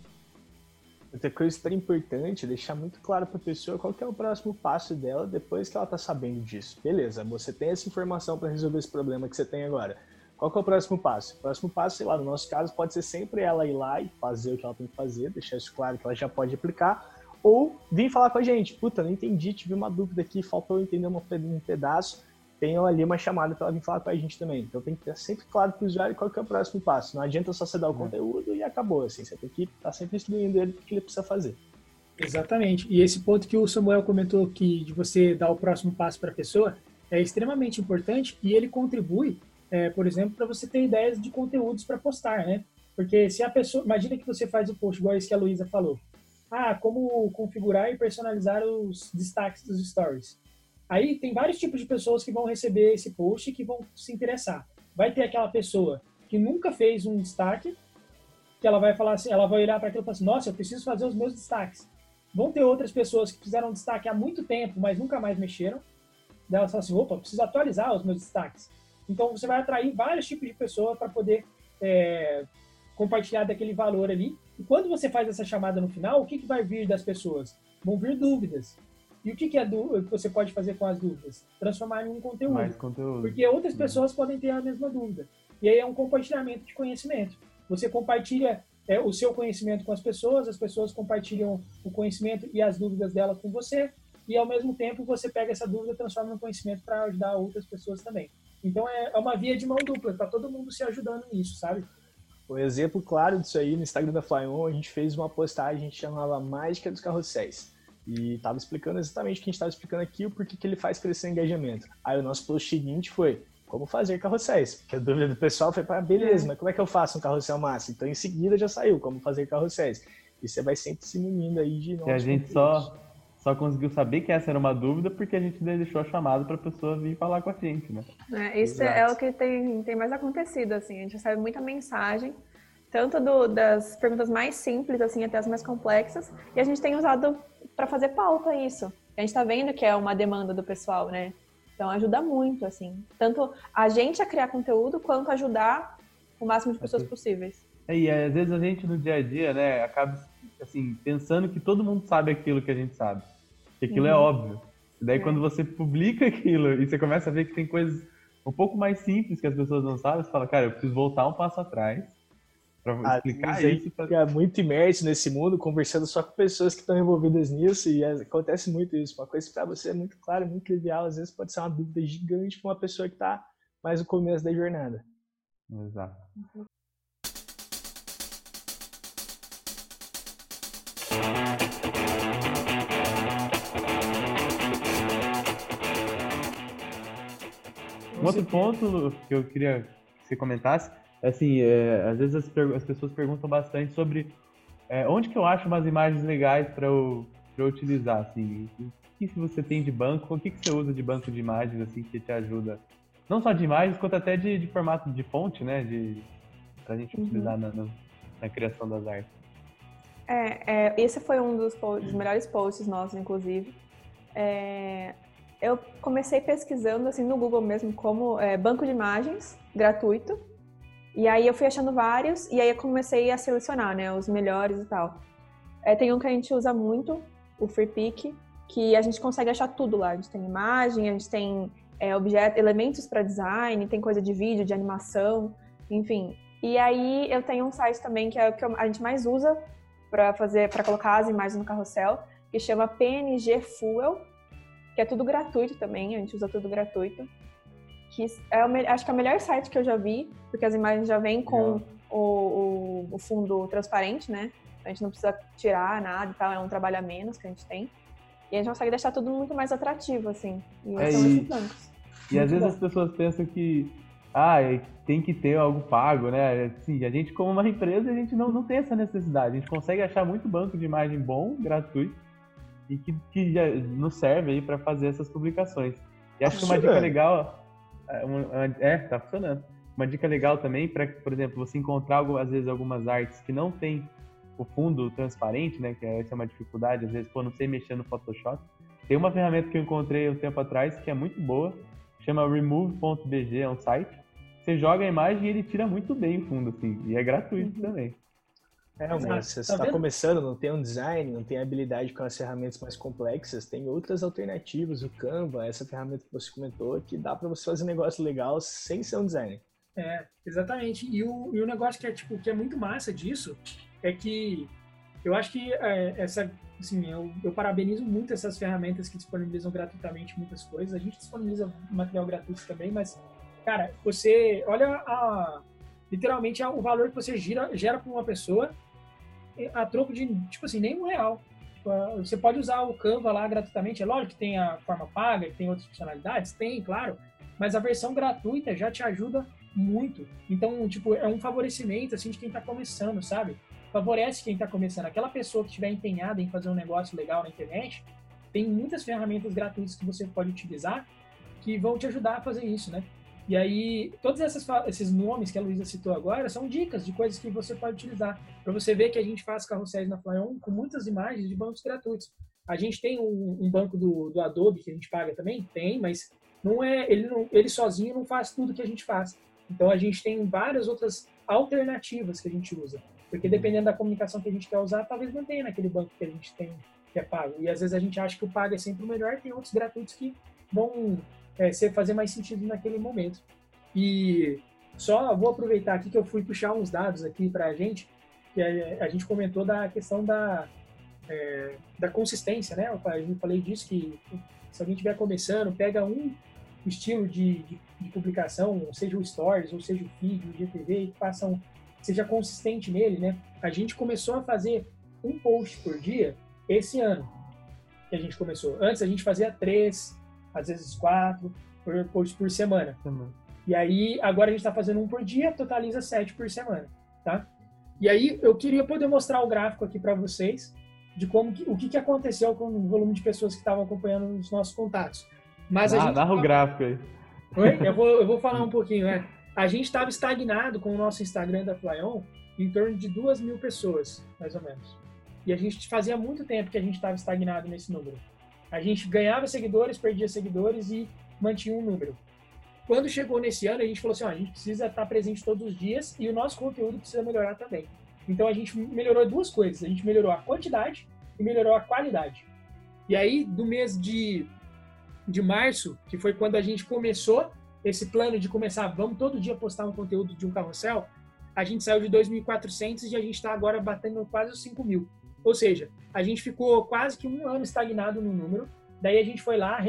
Outra coisa super importante deixar muito claro para a pessoa qual é o próximo passo dela depois que ela está sabendo disso. Beleza, você tem essa informação para resolver esse problema que você tem agora. Qual que é o próximo passo? O próximo passo, sei lá, no nosso caso, pode ser sempre ela ir lá e fazer o que ela tem que fazer, deixar isso claro que ela já pode aplicar, ou vir falar com a gente, puta, não entendi, tive uma dúvida aqui, faltou entender um pedaço, tem ali uma chamada para ela vir falar com a gente também. Então tem que ter sempre claro para o usuário qual que é o próximo passo. Não adianta só você dar o é. conteúdo e acabou, assim, você tem que estar tá sempre instruindo ele o que ele precisa fazer. Exatamente. E esse ponto que o Samuel comentou que de você dar o próximo passo para a pessoa é extremamente importante e ele contribui é, por exemplo, para você ter ideias de conteúdos para postar, né? Porque se a pessoa. Imagina que você faz o post, igual esse que a Luísa falou. Ah, como configurar e personalizar os destaques dos stories. Aí tem vários tipos de pessoas que vão receber esse post e que vão se interessar. Vai ter aquela pessoa que nunca fez um destaque, que ela vai falar assim, ela vai olhar para aquilo e falar assim, nossa, eu preciso fazer os meus destaques. Vão ter outras pessoas que fizeram destaque há muito tempo, mas nunca mais mexeram. Daí elas falam assim, opa, preciso atualizar os meus destaques. Então você vai atrair vários tipos de pessoas para poder é, compartilhar daquele valor ali. E quando você faz essa chamada no final, o que, que vai vir das pessoas? Vão vir dúvidas. E o que, que, é que você pode fazer com as dúvidas? Transformar em um conteúdo. Mais conteúdo. Porque outras uhum. pessoas podem ter a mesma dúvida. E aí é um compartilhamento de conhecimento. Você compartilha é, o seu conhecimento com as pessoas, as pessoas compartilham o conhecimento e as dúvidas dela com você, e ao mesmo tempo você pega essa dúvida e transforma em conhecimento para ajudar outras pessoas também. Então é, é uma via de mão dupla, tá todo mundo se ajudando nisso, sabe? Um exemplo claro disso aí, no Instagram da Flyon, a gente fez uma postagem que chamava Mágica dos Carrosséis. e estava explicando exatamente o que a gente estava explicando aqui, o porquê que ele faz crescer o engajamento. Aí o nosso post seguinte foi como fazer carrosséis, porque a dúvida do pessoal foi, ah, beleza, é. mas como é que eu faço um carrossel massa? Então em seguida já saiu como fazer carrosséis. E você vai sempre se munindo aí de novos E a gente só, só conseguiu saber que essa era uma dúvida porque a gente deixou a chamada para a pessoa vir falar com a gente, né? É, isso Exato. é o que tem, tem mais acontecido, assim, a gente recebe muita mensagem tanto do, das perguntas mais simples, assim, até as mais complexas, e a gente tem usado para fazer pauta isso. A gente está vendo que é uma demanda do pessoal, né? Então ajuda muito, assim, tanto a gente a criar conteúdo quanto ajudar o máximo de pessoas possíveis. É, e às vezes a gente no dia a dia, né, acaba assim pensando que todo mundo sabe aquilo que a gente sabe, que aquilo é uhum. é óbvio. E daí é. quando você publica aquilo e você começa a ver que tem coisas um pouco mais simples que as pessoas não sabem, você fala, cara, eu preciso voltar um passo atrás para explicar isso. Pra... Fica muito imerso nesse mundo, conversando só com pessoas que estão envolvidas nisso, e acontece muito isso. Uma coisa que para você é muito clara, muito trivial, às vezes pode ser uma dúvida gigante para uma pessoa que está mais no começo da jornada. Exato. Um outro ponto que eu queria que você comentasse assim, é, às vezes as, as, pessoas perguntam bastante sobre é, onde que eu acho umas imagens legais para eu, eu utilizar, assim, o que, que você tem de banco, o que, que você usa de banco de imagens, assim, que te ajuda, não só de imagens, quanto até de, de formato de fonte, né, de, pra gente uhum. utilizar na, na, na, criação das artes. É, é, esse foi um dos, dos melhores posts nossos, inclusive. É, eu comecei pesquisando, assim, no Google mesmo, como é, banco de imagens gratuito, e aí eu fui achando vários, e aí eu comecei a selecionar, né, os melhores e tal. É, tem um que a gente usa muito, o FreePic, que a gente consegue achar tudo lá. A gente tem imagem, a gente tem é, objetos, elementos para design, tem coisa de vídeo, de animação, enfim. E aí eu tenho um site também que é o que a gente mais usa para fazer, para colocar as imagens no carrossel, que chama PNG Fuel, que é tudo gratuito também, a gente usa tudo gratuito que é o, acho que é o melhor site que eu já vi, porque as imagens já vêm com o, o, o, fundo transparente, né? A gente não precisa tirar nada e tal, é um trabalho a menos que a gente tem. E a gente consegue deixar tudo muito mais atrativo, assim. E é, são e, bancos. E às vezes bom. as pessoas pensam que ah, tem que ter algo pago, né? Sim, a gente como uma empresa, a gente não, não tem essa necessidade. A gente consegue achar muito banco de imagem bom, gratuito, e que, que já nos serve aí para fazer essas publicações. E acho que uma dica legal é, é, tá funcionando. Uma dica legal também para, por exemplo, você encontrar às vezes algumas artes que não tem o fundo transparente, né? Que essa é uma dificuldade, às vezes, pô, não sei mexer no Photoshop. Tem uma ferramenta que eu encontrei um tempo atrás que é muito boa, chama remove.bg, é um site. Você joga a imagem e ele tira muito bem o fundo, assim, e é gratuito uhum. também. É, mas você está tá começando, não tem um design, não tem habilidade com as ferramentas mais complexas, tem outras alternativas, o Canva, essa ferramenta que você comentou, que dá para você fazer um negócio legal sem ser um designer. É, exatamente. E o, e o negócio que é, tipo, que é muito massa disso é que eu acho que é, essa, assim, eu, eu, parabenizo muito essas ferramentas que disponibilizam gratuitamente muitas coisas. A gente disponibiliza material gratuito também, mas, cara, você olha a, literalmente o valor que você gira, gera para uma pessoa a troco de, tipo assim, nem um real. Tipo, você pode usar o Canva lá gratuitamente. É lógico que tem a forma paga, que tem outras funcionalidades, tem, claro. Mas a versão gratuita já te ajuda muito. Então, tipo, é um favorecimento, assim, de quem está começando, sabe? Favorece quem está começando. Aquela pessoa que estiver empenhada em fazer um negócio legal na internet, tem muitas ferramentas gratuitas que você pode utilizar que vão te ajudar a fazer isso, né? E aí, todos essas, esses nomes que a Luísa citou agora são dicas de coisas que você pode utilizar. Para você ver que a gente faz carrosséis na Flyon com muitas imagens de bancos gratuitos. A gente tem um, um, banco do, do Adobe que a gente paga também? Tem, mas não é ele, não, ele sozinho não faz tudo que a gente faz. Então, a gente tem várias outras alternativas que a gente usa. Porque dependendo da comunicação que a gente quer usar, talvez não tenha naquele banco que a gente tem que é pago. E às vezes a gente acha que o pago é sempre o melhor, tem outros gratuitos que vão é, fazer mais sentido naquele momento. E só vou aproveitar aqui que eu fui puxar uns dados aqui para a gente, que a, a, gente comentou da questão da, é, da consistência, né? Eu falei disso, que se alguém estiver começando, pega um estilo de, de, de, publicação, seja o Stories, ou seja o feed, o GTV, e façam, seja consistente nele, né? A gente começou a fazer um post por dia esse ano. que a gente começou. Antes a gente fazia três, às vezes quatro por, por, por semana. Uhum. E aí, agora a gente está fazendo um por dia, totaliza sete por semana, tá? E aí, eu queria poder mostrar o gráfico aqui para vocês de como que, o que, que aconteceu com o volume de pessoas que estavam acompanhando os nossos contatos. Mas ah, a gente narra o gráfico aí. Oi? Eu vou, eu vou falar um pouquinho, né? A gente estava estagnado com o nosso Instagram da Flyon em torno de duas mil pessoas, mais ou menos. E a gente fazia muito tempo que a gente estava estagnado nesse número. A gente ganhava seguidores, perdia seguidores e mantinha um número. Quando chegou nesse ano, a gente falou assim: ó, a gente precisa estar presente todos os dias e o nosso conteúdo precisa melhorar também. Então a gente melhorou duas coisas: a gente melhorou a quantidade e melhorou a qualidade. E aí, do mês de, de março, que foi quando a gente começou esse plano de começar, vamos todo dia postar um conteúdo de um carrossel, a gente saiu de 2.400 e a gente está agora batendo quase os 5.000. Ou seja, a gente ficou quase que um ano estagnado no número, daí a gente foi lá,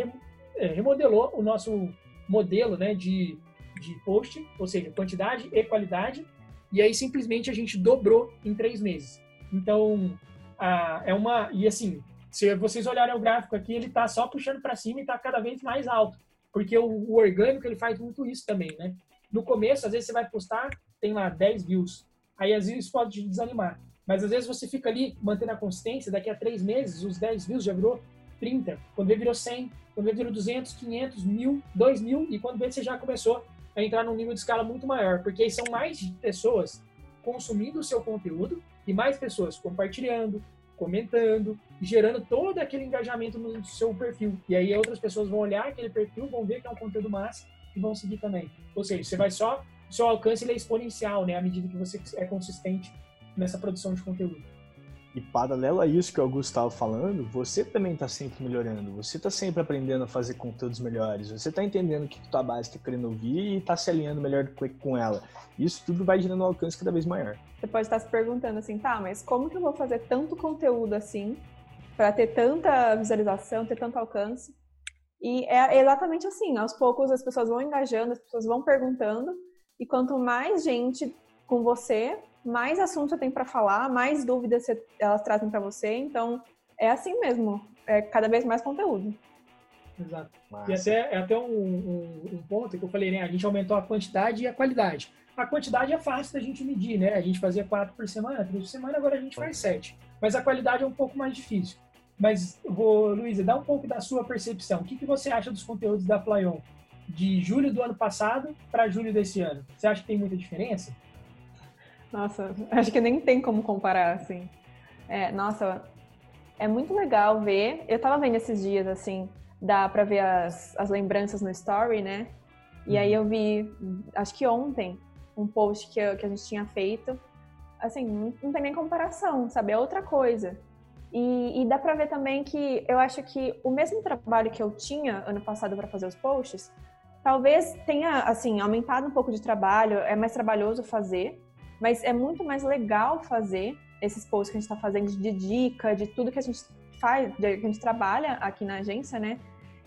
é, remodelou o nosso modelo né, de, de post, ou seja, quantidade e qualidade, e aí simplesmente a gente dobrou em três meses. Então, a, é uma. E assim, se vocês olharem o gráfico aqui, ele está só puxando para cima e está cada vez mais alto, porque o, o, orgânico ele faz muito isso também, né? No começo, às vezes você vai postar, tem lá 10 views, aí às vezes pode te desanimar. Mas às vezes você fica ali mantendo a consistência, daqui a três meses, os 10 views já virou 30, quando vê virou 100, quando vê virou 200, 500, 1000, 2000 e quando vê você já começou a entrar num nível de escala muito maior, porque aí são mais pessoas consumindo o seu conteúdo e mais pessoas compartilhando, comentando, gerando todo aquele engajamento no seu perfil. E aí outras pessoas vão olhar aquele perfil, vão ver que é um conteúdo massa e vão seguir também. Ou seja, você vai só, seu alcance ele é exponencial, né, à medida que você é consistente nessa produção de conteúdo. E paralelo a isso que o Augusto estava falando, você também está sempre melhorando, você está sempre aprendendo a fazer conteúdos melhores, você está entendendo o que a tua base está querendo ouvir e está se alinhando melhor com ela. Isso tudo vai gerando um alcance cada vez maior. Você pode estar se perguntando assim, tá, mas como que eu vou fazer tanto conteúdo assim para ter tanta visualização, ter tanto alcance? E é exatamente assim, aos poucos as pessoas vão engajando, as pessoas vão perguntando, e quanto mais gente com você, mais assunto você tem para falar, mais dúvidas elas trazem para você. Então, é assim mesmo. É cada vez mais conteúdo. Exato. Massa. E até, é até um, um, um, ponto que eu falei, né? A gente aumentou a quantidade e a qualidade. A quantidade é fácil da gente medir, né? A gente fazia quatro por semana, três por semana, agora a gente faz sete. Mas a qualidade é um pouco mais difícil. Mas, vou, Luísa, dá um pouco da sua percepção. O que, que você acha dos conteúdos da Flyon de julho do ano passado para julho desse ano? Você acha que tem muita diferença? Nossa, acho que nem tem como comparar, assim. É, nossa, é muito legal ver. Eu tava vendo esses dias, assim, dá pra ver as, as lembranças no story, né? E aí eu vi, acho que ontem, um post que, eu, que a gente tinha feito. Assim, não tem nem comparação, sabe? É outra coisa. E, e, dá pra ver também que eu acho que o mesmo trabalho que eu tinha ano passado para fazer os posts, talvez tenha, assim, aumentado um pouco de trabalho, é mais trabalhoso fazer, mas é muito mais legal fazer esses posts que a gente está fazendo de dica, de tudo que a gente faz, que a gente trabalha aqui na agência, né?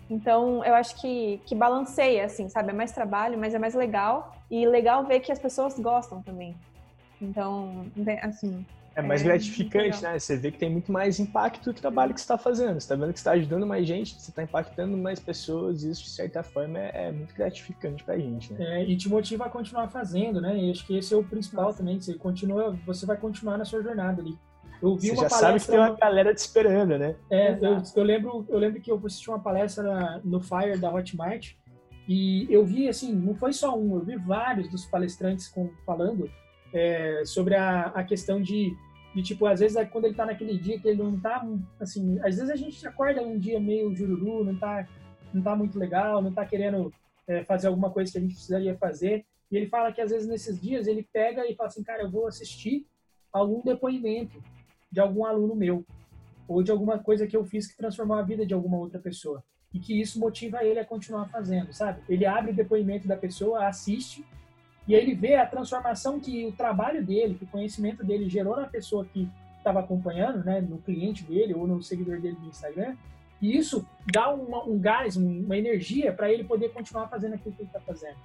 Então, eu acho que, que balanceia, assim, sabe? É mais trabalho, mas é mais legal. E legal ver que as pessoas gostam também. Então, assim, é mais é, gratificante, né? Você vê que tem muito mais impacto o trabalho que você está fazendo. Você está vendo que você está ajudando mais gente, você está impactando mais pessoas, e isso, de certa forma, é, é muito gratificante para a gente, né? É, e te motiva a continuar fazendo, né? E acho que esse é o principal também. Você, continua, você vai continuar na sua jornada ali. Eu vi você uma já palestra... sabe que tem uma galera te esperando, né? É, eu, eu, lembro, eu lembro que eu assisti uma palestra no Fire da Hotmart e eu vi, assim, não foi só um, eu vi vários dos palestrantes com, falando é, sobre a, a questão de e, tipo, às vezes, é quando ele tá naquele dia que ele não tá, assim... Às vezes a gente acorda um dia meio jururu, não tá, não tá muito legal, não tá querendo é, fazer alguma coisa que a gente precisaria fazer. E ele fala que, às vezes, nesses dias, ele pega e fala assim, cara, eu vou assistir algum depoimento de algum aluno meu. Ou de alguma coisa que eu fiz que transformou a vida de alguma outra pessoa. E que isso motiva ele a continuar fazendo, sabe? Ele abre o depoimento da pessoa, assiste e aí ele vê a transformação que o trabalho dele, que o conhecimento dele gerou na pessoa que estava acompanhando, né, no cliente dele ou no seguidor dele do Instagram. E isso dá uma, um gás, uma energia para ele poder continuar fazendo aquilo que ele está fazendo.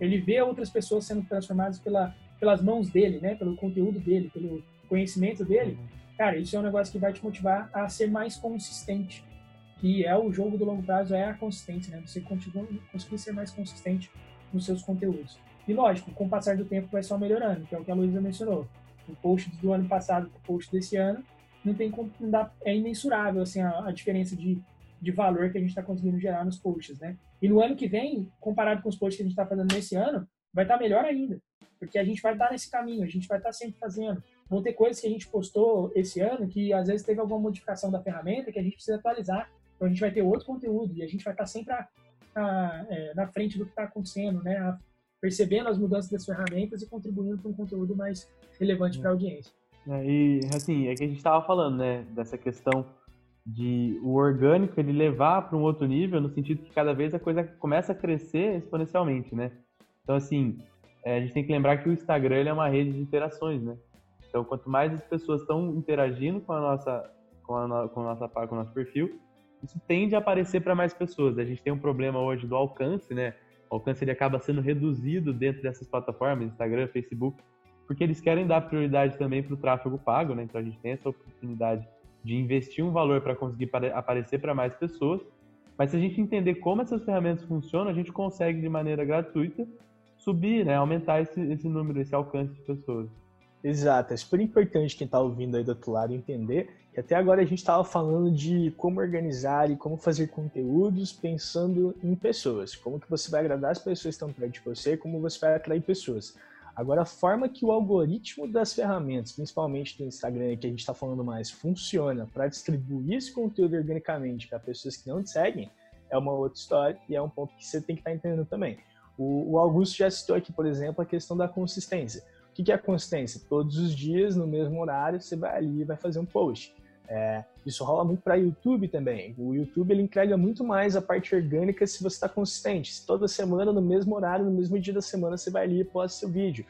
Ele vê outras pessoas sendo transformadas pela, pelas mãos dele, né, pelo conteúdo dele, pelo conhecimento dele. Cara, isso é um negócio que vai te motivar a ser mais consistente que é o jogo do longo prazo, é a consistência, né? Você continua, conseguir ser mais consistente nos seus conteúdos. E lógico, com o passar do tempo vai só melhorando, que é o que a Luísa mencionou. O post do ano passado para o post desse ano não tem como, não dá, é imensurável assim, a, a diferença de, de valor que a gente está conseguindo gerar nos posts, né? E no ano que vem, comparado com os posts que a gente está fazendo nesse ano, vai estar tá melhor ainda, porque a gente vai estar tá nesse caminho, a gente vai estar tá sempre fazendo. Vão ter coisas que a gente postou esse ano que às vezes teve alguma modificação da ferramenta que a gente precisa atualizar então a gente vai ter outro conteúdo e a gente vai estar sempre a, a, é, na frente do que está acontecendo, né? A, percebendo as mudanças das ferramentas e contribuindo para um conteúdo mais relevante para a audiência. É, e assim, é que a gente estava falando, né, dessa questão de o orgânico ele levar para um outro nível, no sentido que cada vez a coisa começa a crescer exponencialmente, né? Então, assim, é, a gente tem que lembrar que o Instagram é uma rede de interações, né? Então, quanto mais as pessoas estão interagindo com a nossa, com a, com a nossa, com o nosso perfil, isso tende a aparecer para mais pessoas. A gente tem um problema hoje do alcance, né? O alcance ele acaba sendo reduzido dentro dessas plataformas, Instagram, Facebook, porque eles querem dar prioridade também para o tráfego pago, né? Então a gente tem essa oportunidade de investir um valor para conseguir aparecer para mais pessoas. Mas se a gente entender como essas ferramentas funcionam, a gente consegue de maneira gratuita subir, né? Aumentar esse, esse número, esse alcance de pessoas. Exato, é super importante quem está ouvindo aí do outro lado entender que até agora a gente estava falando de como organizar e como fazer conteúdos pensando em pessoas, como que você vai agradar as pessoas que estão perto de você, como você vai atrair pessoas. Agora, a forma que o algoritmo das ferramentas, principalmente do Instagram, que a gente está falando mais, funciona para distribuir esse conteúdo organicamente para pessoas que não te seguem, é uma outra história e é um ponto que você tem que estar tá entendendo também. O, o Augusto já citou aqui, por exemplo, a questão da consistência. Que, que é consistência? Todos os dias, no mesmo horário, você vai ali e vai fazer um post. É, isso rola muito para YouTube também. O YouTube ele entrega muito mais a parte orgânica se você está consistente. Se toda semana, no mesmo horário, no mesmo dia da semana, você vai ali e posta seu vídeo.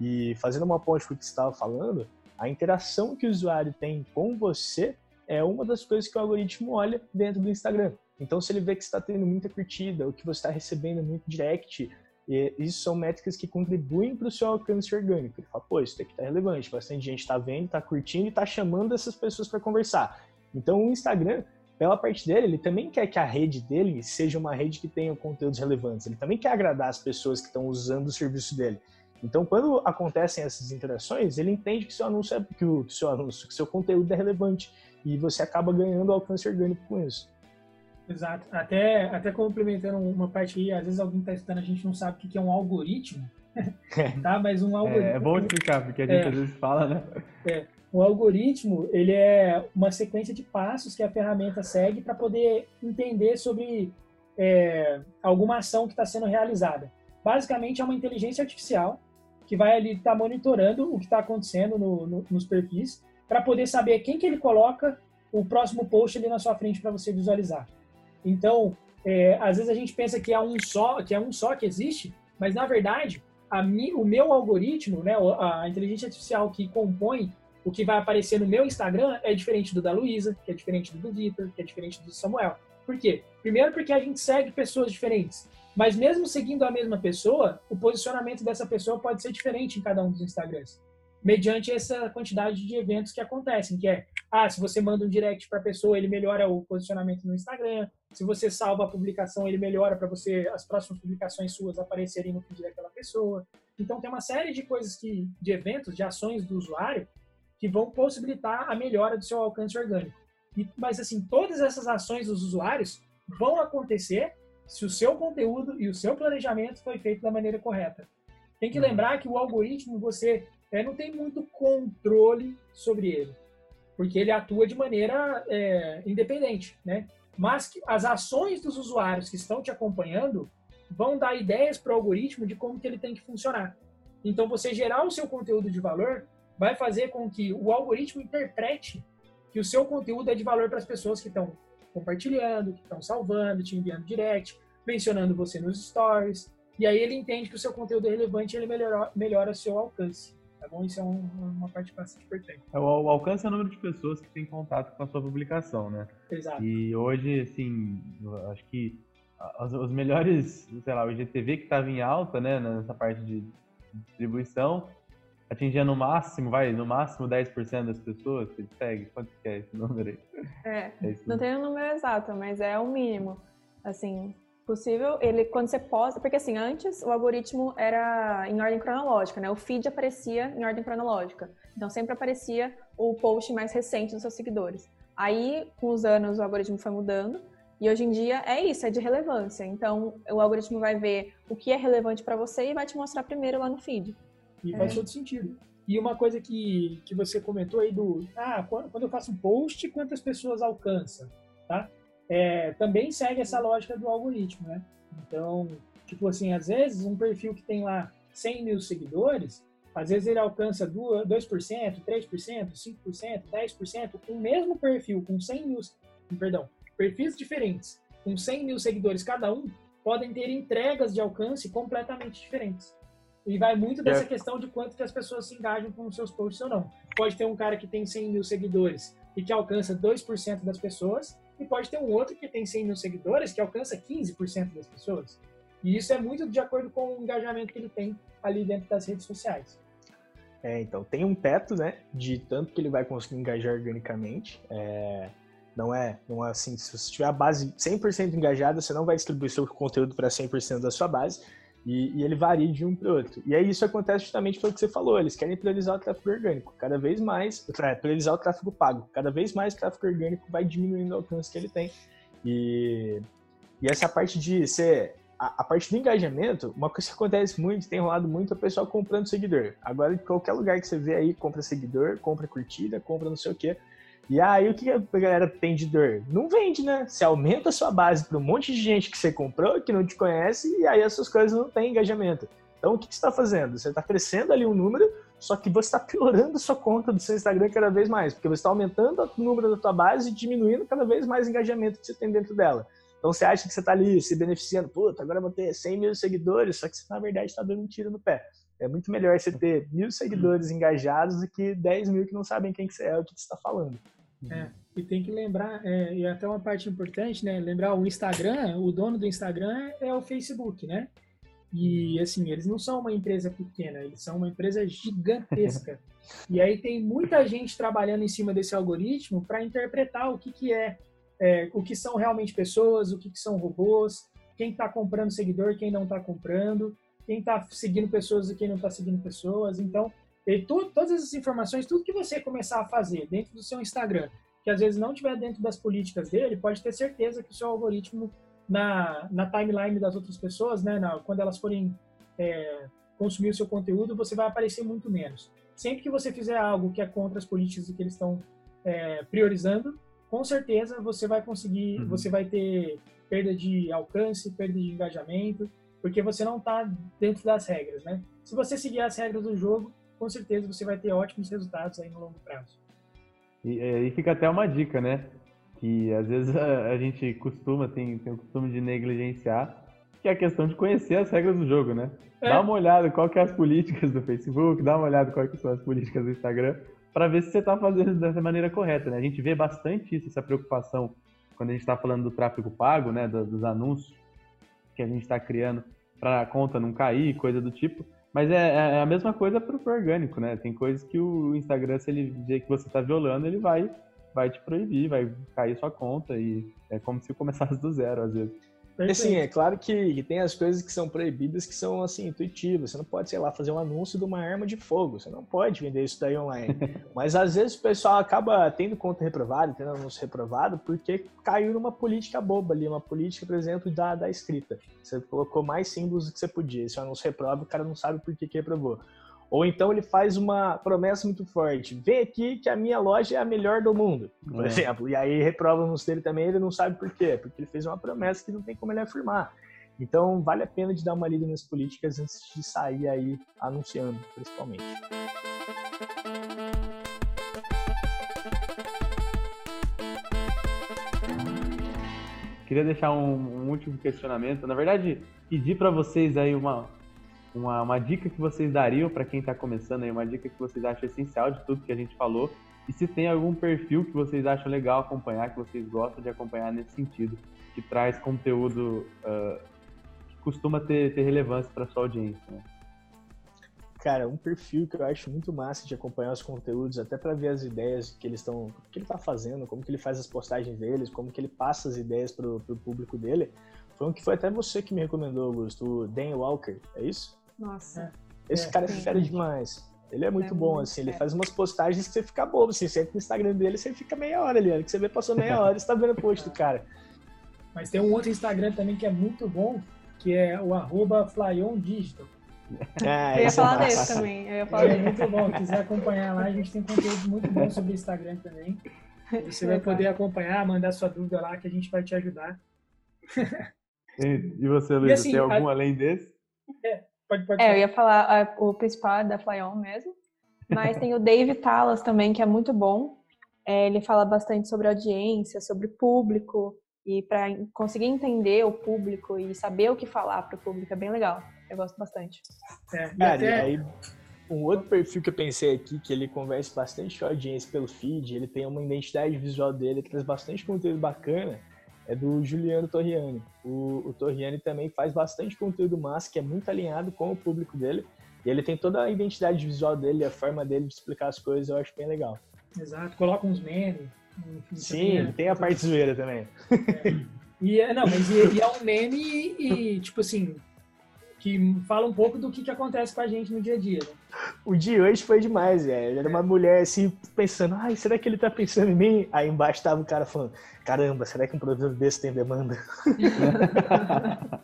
E fazendo uma ponte com o que você estava falando, a interação que o usuário tem com você é uma das coisas que o algoritmo olha dentro do Instagram. Então, se ele vê que está tendo muita curtida, ou que você está recebendo muito direct, e isso são métricas que contribuem para o seu alcance orgânico. Ele fala, pô, isso daqui está relevante, bastante gente está vendo, está curtindo e está chamando essas pessoas para conversar. Então o Instagram, pela parte dele, ele também quer que a rede dele seja uma rede que tenha conteúdos relevantes. Ele também quer agradar as pessoas que estão usando o serviço dele. Então, quando acontecem essas interações, ele entende que seu anúncio é que o seu anúncio, que seu conteúdo é relevante e você acaba ganhando alcance orgânico com isso. Exato. Até, até complementando uma parte aí, às vezes alguém está estudando, a gente não sabe o que é um algoritmo, tá? Mas um algoritmo... É, é bom explicar, porque a gente é, às vezes fala, né? É. O algoritmo, ele é uma sequência de passos que a ferramenta segue para poder entender sobre é, alguma ação que está sendo realizada. Basicamente, é uma inteligência artificial que vai ali estar tá monitorando o que está acontecendo no, no, nos perfis para poder saber quem que ele coloca o próximo post ali na sua frente para você visualizar. Então, é, às vezes a gente pensa que é um só, que é um só que existe, mas na verdade, mi, o meu algoritmo, né, a inteligência artificial que compõe o que vai aparecer no meu Instagram é diferente do da Luísa, que é diferente do do Vitor, que é diferente do Samuel. Por quê? Primeiro porque a gente segue pessoas diferentes. Mas mesmo seguindo a mesma pessoa, o posicionamento dessa pessoa pode ser diferente em cada um dos Instagrams mediante essa quantidade de eventos que acontecem, que é, ah, se você manda um direct para a pessoa, ele melhora o posicionamento no Instagram, se você salva a publicação, ele melhora para você as próximas publicações suas aparecerem no feed daquela pessoa. Então tem uma série de coisas que de eventos, de ações do usuário que vão possibilitar a melhora do seu alcance orgânico. E, mas assim, todas essas ações dos usuários vão acontecer se o seu conteúdo e o seu planejamento foi feito da maneira correta. Tem que uhum. lembrar que o algoritmo você é, não tem muito controle sobre ele, porque ele atua de maneira é, independente, né? Mas as ações dos usuários que estão te acompanhando vão dar ideias para o algoritmo de como que ele tem que funcionar. Então, você gerar o seu conteúdo de valor vai fazer com que o algoritmo interprete que o seu conteúdo é de valor para as pessoas que estão compartilhando, que estão salvando, te enviando direct, mencionando você nos stories. E aí ele entende que o seu conteúdo é relevante e ele melhora, melhora seu alcance. Tá bom? Isso é um, uma parte bastante importante. É, o, o alcance é o número de pessoas que têm contato com a sua publicação, né? Exato. E hoje, assim, acho que os, os melhores, sei lá, o IGTV que estava em alta, né, nessa parte de distribuição, atingir no máximo, vai, no máximo 10% das pessoas que ele segue? Quanto que é esse número aí? É, é não tem o um número exato, mas é o mínimo. Assim, possível, ele quando você posta, porque assim, antes o algoritmo era em ordem cronológica, né? O feed aparecia em ordem cronológica. Então sempre aparecia o post mais recente dos seus seguidores. Aí, com os anos, o algoritmo foi mudando. E hoje em dia é isso, é de relevância. Então, o algoritmo vai ver o que é relevante para você e vai te mostrar primeiro lá no feed. E faz é. todo sentido. E uma coisa que, que você comentou aí do, ah, quando, quando eu faço um post, quantas pessoas alcança, tá? É, também segue essa lógica do algoritmo, né? Então, tipo assim, às vezes um perfil que tem lá 100 mil seguidores, às vezes ele alcança 2%, 3%, 5%, 10%, com o mesmo perfil, com 100 mil, perdão, perfis diferentes, com 100 mil seguidores cada um, podem ter entregas de alcance completamente diferentes. E vai muito dessa é. questão de quanto que as pessoas se engajam com os seus posts ou não. Pode ter um cara que tem 100 mil seguidores e que alcança 2% das pessoas, e pode ter um outro que tem 100 mil seguidores que alcança 15% das pessoas. E isso é muito de acordo com o engajamento que ele tem ali dentro das redes sociais. É, então, tem um teto, né, de tanto que ele vai conseguir engajar organicamente. É, não é, não é assim, se você tiver a base 100% engajada, você não vai distribuir seu conteúdo para 100% da sua base. E, e, ele varia de um para outro. E aí isso acontece justamente pelo que você falou, eles querem priorizar o tráfego orgânico. Cada vez mais, priorizar o tráfego pago. Cada vez mais o tráfego orgânico vai diminuindo o alcance que ele tem. E, e essa parte de ser. A, a, parte do engajamento, uma coisa que acontece muito, tem rolado muito, é o pessoal comprando seguidor. Agora, em qualquer lugar que você vê aí, compra seguidor, compra curtida, compra não sei o quê. E aí, o que a galera tem de dor? Não vende, né? Você aumenta a sua base para um monte de gente que você comprou, que não te conhece, e aí essas coisas não têm engajamento. Então, o que, você está fazendo? Você está crescendo ali um número, só que você está piorando a sua conta do seu Instagram cada vez mais, porque você está aumentando o número da tua base e diminuindo cada vez mais o engajamento que você tem dentro dela. Então, você acha que você está ali se beneficiando, puta, agora eu vou ter 100 mil seguidores, só que você, na verdade, está dando um tiro no pé. É muito melhor você ter mil seguidores engajados do que 10 mil que não sabem quem que você é, o que você está falando. É, e tem que lembrar, é, e até uma parte importante, né? Lembrar o Instagram, o dono do Instagram é o Facebook, né? E assim, eles não são uma empresa pequena, eles são uma empresa gigantesca. e aí tem muita gente trabalhando em cima desse algoritmo para interpretar o que, que é, é, o que são realmente pessoas, o que, que são robôs, quem está comprando seguidor, quem não está comprando, quem está seguindo pessoas e quem não está seguindo pessoas. Então, e tu, todas essas informações, tudo que você começar a fazer dentro do seu Instagram, que às vezes não estiver dentro das políticas dele, pode ter certeza que o seu algoritmo na, na timeline das outras pessoas, né, na, quando elas forem é, consumir o seu conteúdo, você vai aparecer muito menos. Sempre que você fizer algo que é contra as políticas que eles estão é, priorizando, com certeza você vai conseguir, uhum. você vai ter perda de alcance, perda de engajamento, porque você não está dentro das regras, né? Se você seguir as regras do jogo, com certeza você vai ter ótimos resultados aí no longo prazo. E aí fica até uma dica, né? Que às vezes a, a gente costuma, tem, tem o costume de negligenciar, que é a questão de conhecer as regras do jogo, né? É. Dá uma olhada qual que é as políticas do Facebook, dá uma olhada qual que são as políticas do Instagram, para ver se você está fazendo dessa maneira correta, né? A gente vê bastante isso, essa preocupação quando a gente está falando do tráfego pago, né? dos anúncios que a gente está criando para a conta não cair, coisa do tipo. Mas é, é, é a mesma coisa para o orgânico, né? Tem coisas que o Instagram, se ele ver que você está violando, ele vai, vai te proibir, vai cair sua conta e é como se começasse do zero, às vezes. Assim, é claro que, que, tem as coisas que são proibidas que são assim intuitivas. Você não pode, sei lá, fazer um anúncio de uma arma de fogo. Você não pode vender isso daí online. Mas às vezes o pessoal acaba tendo conta reprovada, tendo anúncio reprovado, porque caiu numa política boba ali, uma política, por exemplo, da, da escrita. Você colocou mais símbolos do que você podia. Se o anúncio reprova, o cara não sabe por que, que reprovou. Ou então ele faz uma promessa muito forte: vem aqui que a minha loja é a melhor do mundo, por é. exemplo. E aí reprova o dele também, ele não sabe por quê, porque ele fez uma promessa que não tem como ele afirmar. Então vale a pena de dar uma lida nas políticas antes de sair aí anunciando, principalmente. Queria deixar um, um último questionamento. Na verdade, pedir para vocês aí uma, uma, uma dica que vocês dariam para quem está começando aí, uma dica que vocês acham essencial de tudo que a gente falou. E se tem algum perfil que vocês acham legal acompanhar, que vocês gostam de acompanhar nesse sentido, que traz conteúdo uh, que costuma ter, ter relevância para sua audiência. Né? Cara, um perfil que eu acho muito massa de acompanhar os conteúdos, até para ver as ideias que eles estão, que ele tá fazendo, como que ele faz as postagens deles, como que ele passa as ideias pro, pro público dele. Foi um que foi até você que me recomendou, Augusto, o Dan Walker, é isso? Nossa. Esse é, cara é fera demais. Ele é muito é bom, muito assim, ele faz umas postagens que você fica bobo, assim, você entra no Instagram dele, você fica meia hora ali, que você vê, passou meia hora, você tá vendo o post do cara. Mas tem um outro Instagram também que é muito bom, que é o arroba FlyonDigital. É, eu ia falar é desse também. Eu ia falar é muito bom. Se quiser acompanhar lá, a gente tem conteúdo muito bom sobre o Instagram também. Você vai poder acompanhar, mandar sua dúvida lá que a gente vai te ajudar. E você, Luiz, assim, tem algum a... além desse? É, pode, pode é, eu ia falar o principal é da Flyon mesmo. Mas tem o Dave Talas também, que é muito bom. É, ele fala bastante sobre audiência, sobre público. E para conseguir entender o público e saber o que falar para o público é bem legal. Eu gosto bastante. É, Cara, até... aí, um outro perfil que eu pensei aqui, que ele conversa bastante com a audiência pelo feed, ele tem uma identidade visual dele, traz bastante conteúdo bacana, é do Juliano Torriani. O, o Torriani também faz bastante conteúdo massa, que é muito alinhado com o público dele. E ele tem toda a identidade visual dele, a forma dele de explicar as coisas, eu acho bem legal. Exato, coloca uns memes. Sim, tem a parte zoeira também. É. E, é, não, mas e, e é um meme e, tipo assim, que fala um pouco do que, que acontece com a gente no dia a dia. Né? O de hoje foi demais, velho. Era uma mulher assim, pensando, ai, será que ele tá pensando em mim? Aí embaixo tava o cara falando, caramba, será que um produto desse tem demanda?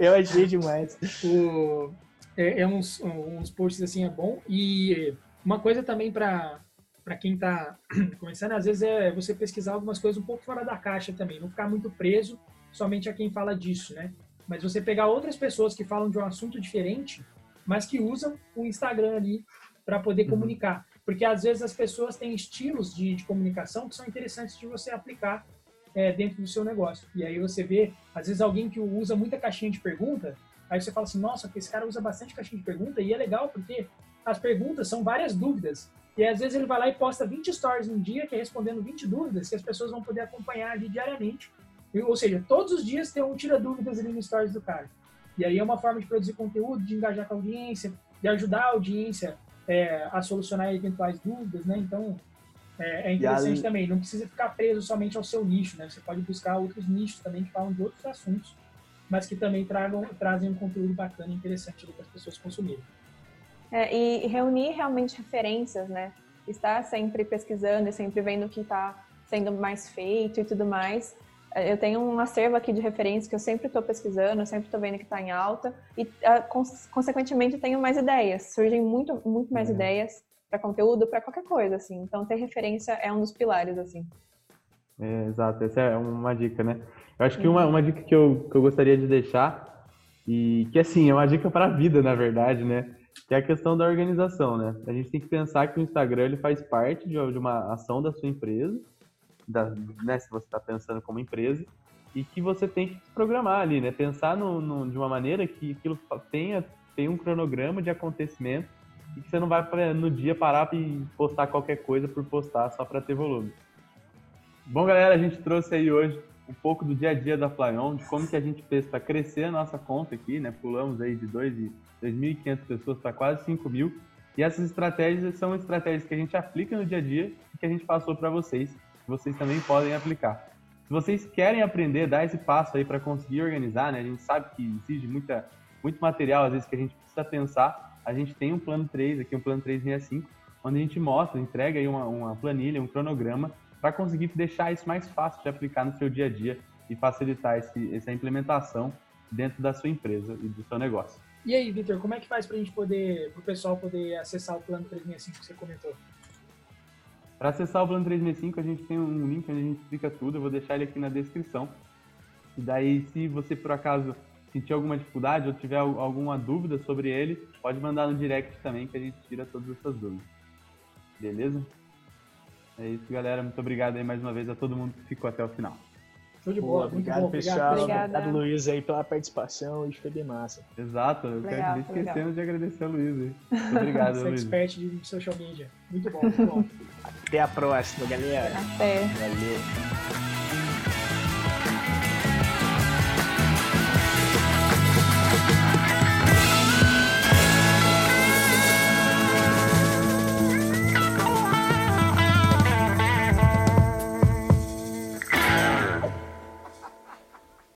Eu achei demais. O, é, é uns, uns posts assim, é bom. E uma coisa também para para quem está começando, às vezes é você pesquisar algumas coisas um pouco fora da caixa também, não ficar muito preso somente a quem fala disso, né? Mas você pegar outras pessoas que falam de um assunto diferente, mas que usam o Instagram ali para poder uhum. comunicar. Porque às vezes as pessoas têm estilos de, de comunicação que são interessantes de você aplicar é, dentro do seu negócio. E aí você vê, às vezes, alguém que usa muita caixinha de pergunta, aí você fala assim, nossa, esse cara usa bastante caixinha de pergunta, e é legal porque as perguntas são várias dúvidas. E às vezes ele vai lá e posta 20 stories num dia, que é respondendo 20 dúvidas, que as pessoas vão poder acompanhar ali diariamente ou seja, todos os dias tem um tira dúvidas ali no stories do cara. E aí é uma forma de produzir conteúdo, de engajar com a audiência, de ajudar a audiência é, a solucionar eventuais dúvidas, né? Então, é, é interessante ali... também. Não precisa ficar preso somente ao seu nicho, né? Você pode buscar outros nichos também que falam de outros assuntos, mas que também tragam, trazem um conteúdo bacana e interessante para as pessoas consumirem. É, e reunir realmente referências, né? Estar sempre pesquisando e sempre vendo o que está sendo mais feito e tudo mais, eu tenho um acervo aqui de referências que eu sempre estou pesquisando, sempre estou vendo que está em alta e, ah, consequentemente, tenho mais ideias. Surgem muito, muito mais uhum. ideias para conteúdo, para qualquer coisa, assim. Então, ter referência é um dos pilares, assim. É, exato, essa é uma dica, né? Eu acho que uma, uma dica que eu, que eu gostaria de deixar, e que, assim, é uma dica para a vida, na verdade, né? Que é a questão da organização, né? A gente tem que pensar que o Instagram ele faz parte de uma ação da sua empresa, da, né, se você está pensando como empresa, e que você tem que se programar ali, né? Pensar no, no, de uma maneira que aquilo tenha, tenha um cronograma de acontecimento e que você não vai no dia parar e postar qualquer coisa por postar só para ter volume. Bom, galera, a gente trouxe aí hoje um pouco do dia a dia da Flyon, de como que a gente fez para crescer a nossa conta aqui, né? Pulamos aí de 2.500 pessoas para quase 5 mil. E essas estratégias são estratégias que a gente aplica no dia a dia e que a gente passou para vocês vocês também podem aplicar. Se vocês querem aprender, dar esse passo aí para conseguir organizar, né? A gente sabe que exige muita, muito material, às vezes, que a gente precisa pensar. A gente tem um plano 3 aqui, um plano 365, onde a gente mostra, entrega aí uma, uma planilha, um cronograma, para conseguir deixar isso mais fácil de aplicar no seu dia a dia e facilitar esse, essa implementação dentro da sua empresa e do seu negócio. E aí, Vitor, como é que faz para a gente poder, para o pessoal poder acessar o plano 365 que você comentou? Para acessar o Plano 365, a gente tem um link onde a gente explica tudo, eu vou deixar ele aqui na descrição. E daí, se você por acaso sentir alguma dificuldade ou tiver alguma dúvida sobre ele, pode mandar no direct também que a gente tira todas essas dúvidas. Beleza? É isso, galera. Muito obrigado aí mais uma vez a todo mundo que ficou até o final. Show de bola, obrigado, bom, pessoal. Obrigado, Luiz, aí pela participação. Isso foi bem massa. Exato, eu legal, quero esquecendo de agradecer a Luiz. Muito obrigado, Você é Luiz. expert de social media. Muito bom, muito bom. Até a próxima, galera. Até. Valeu.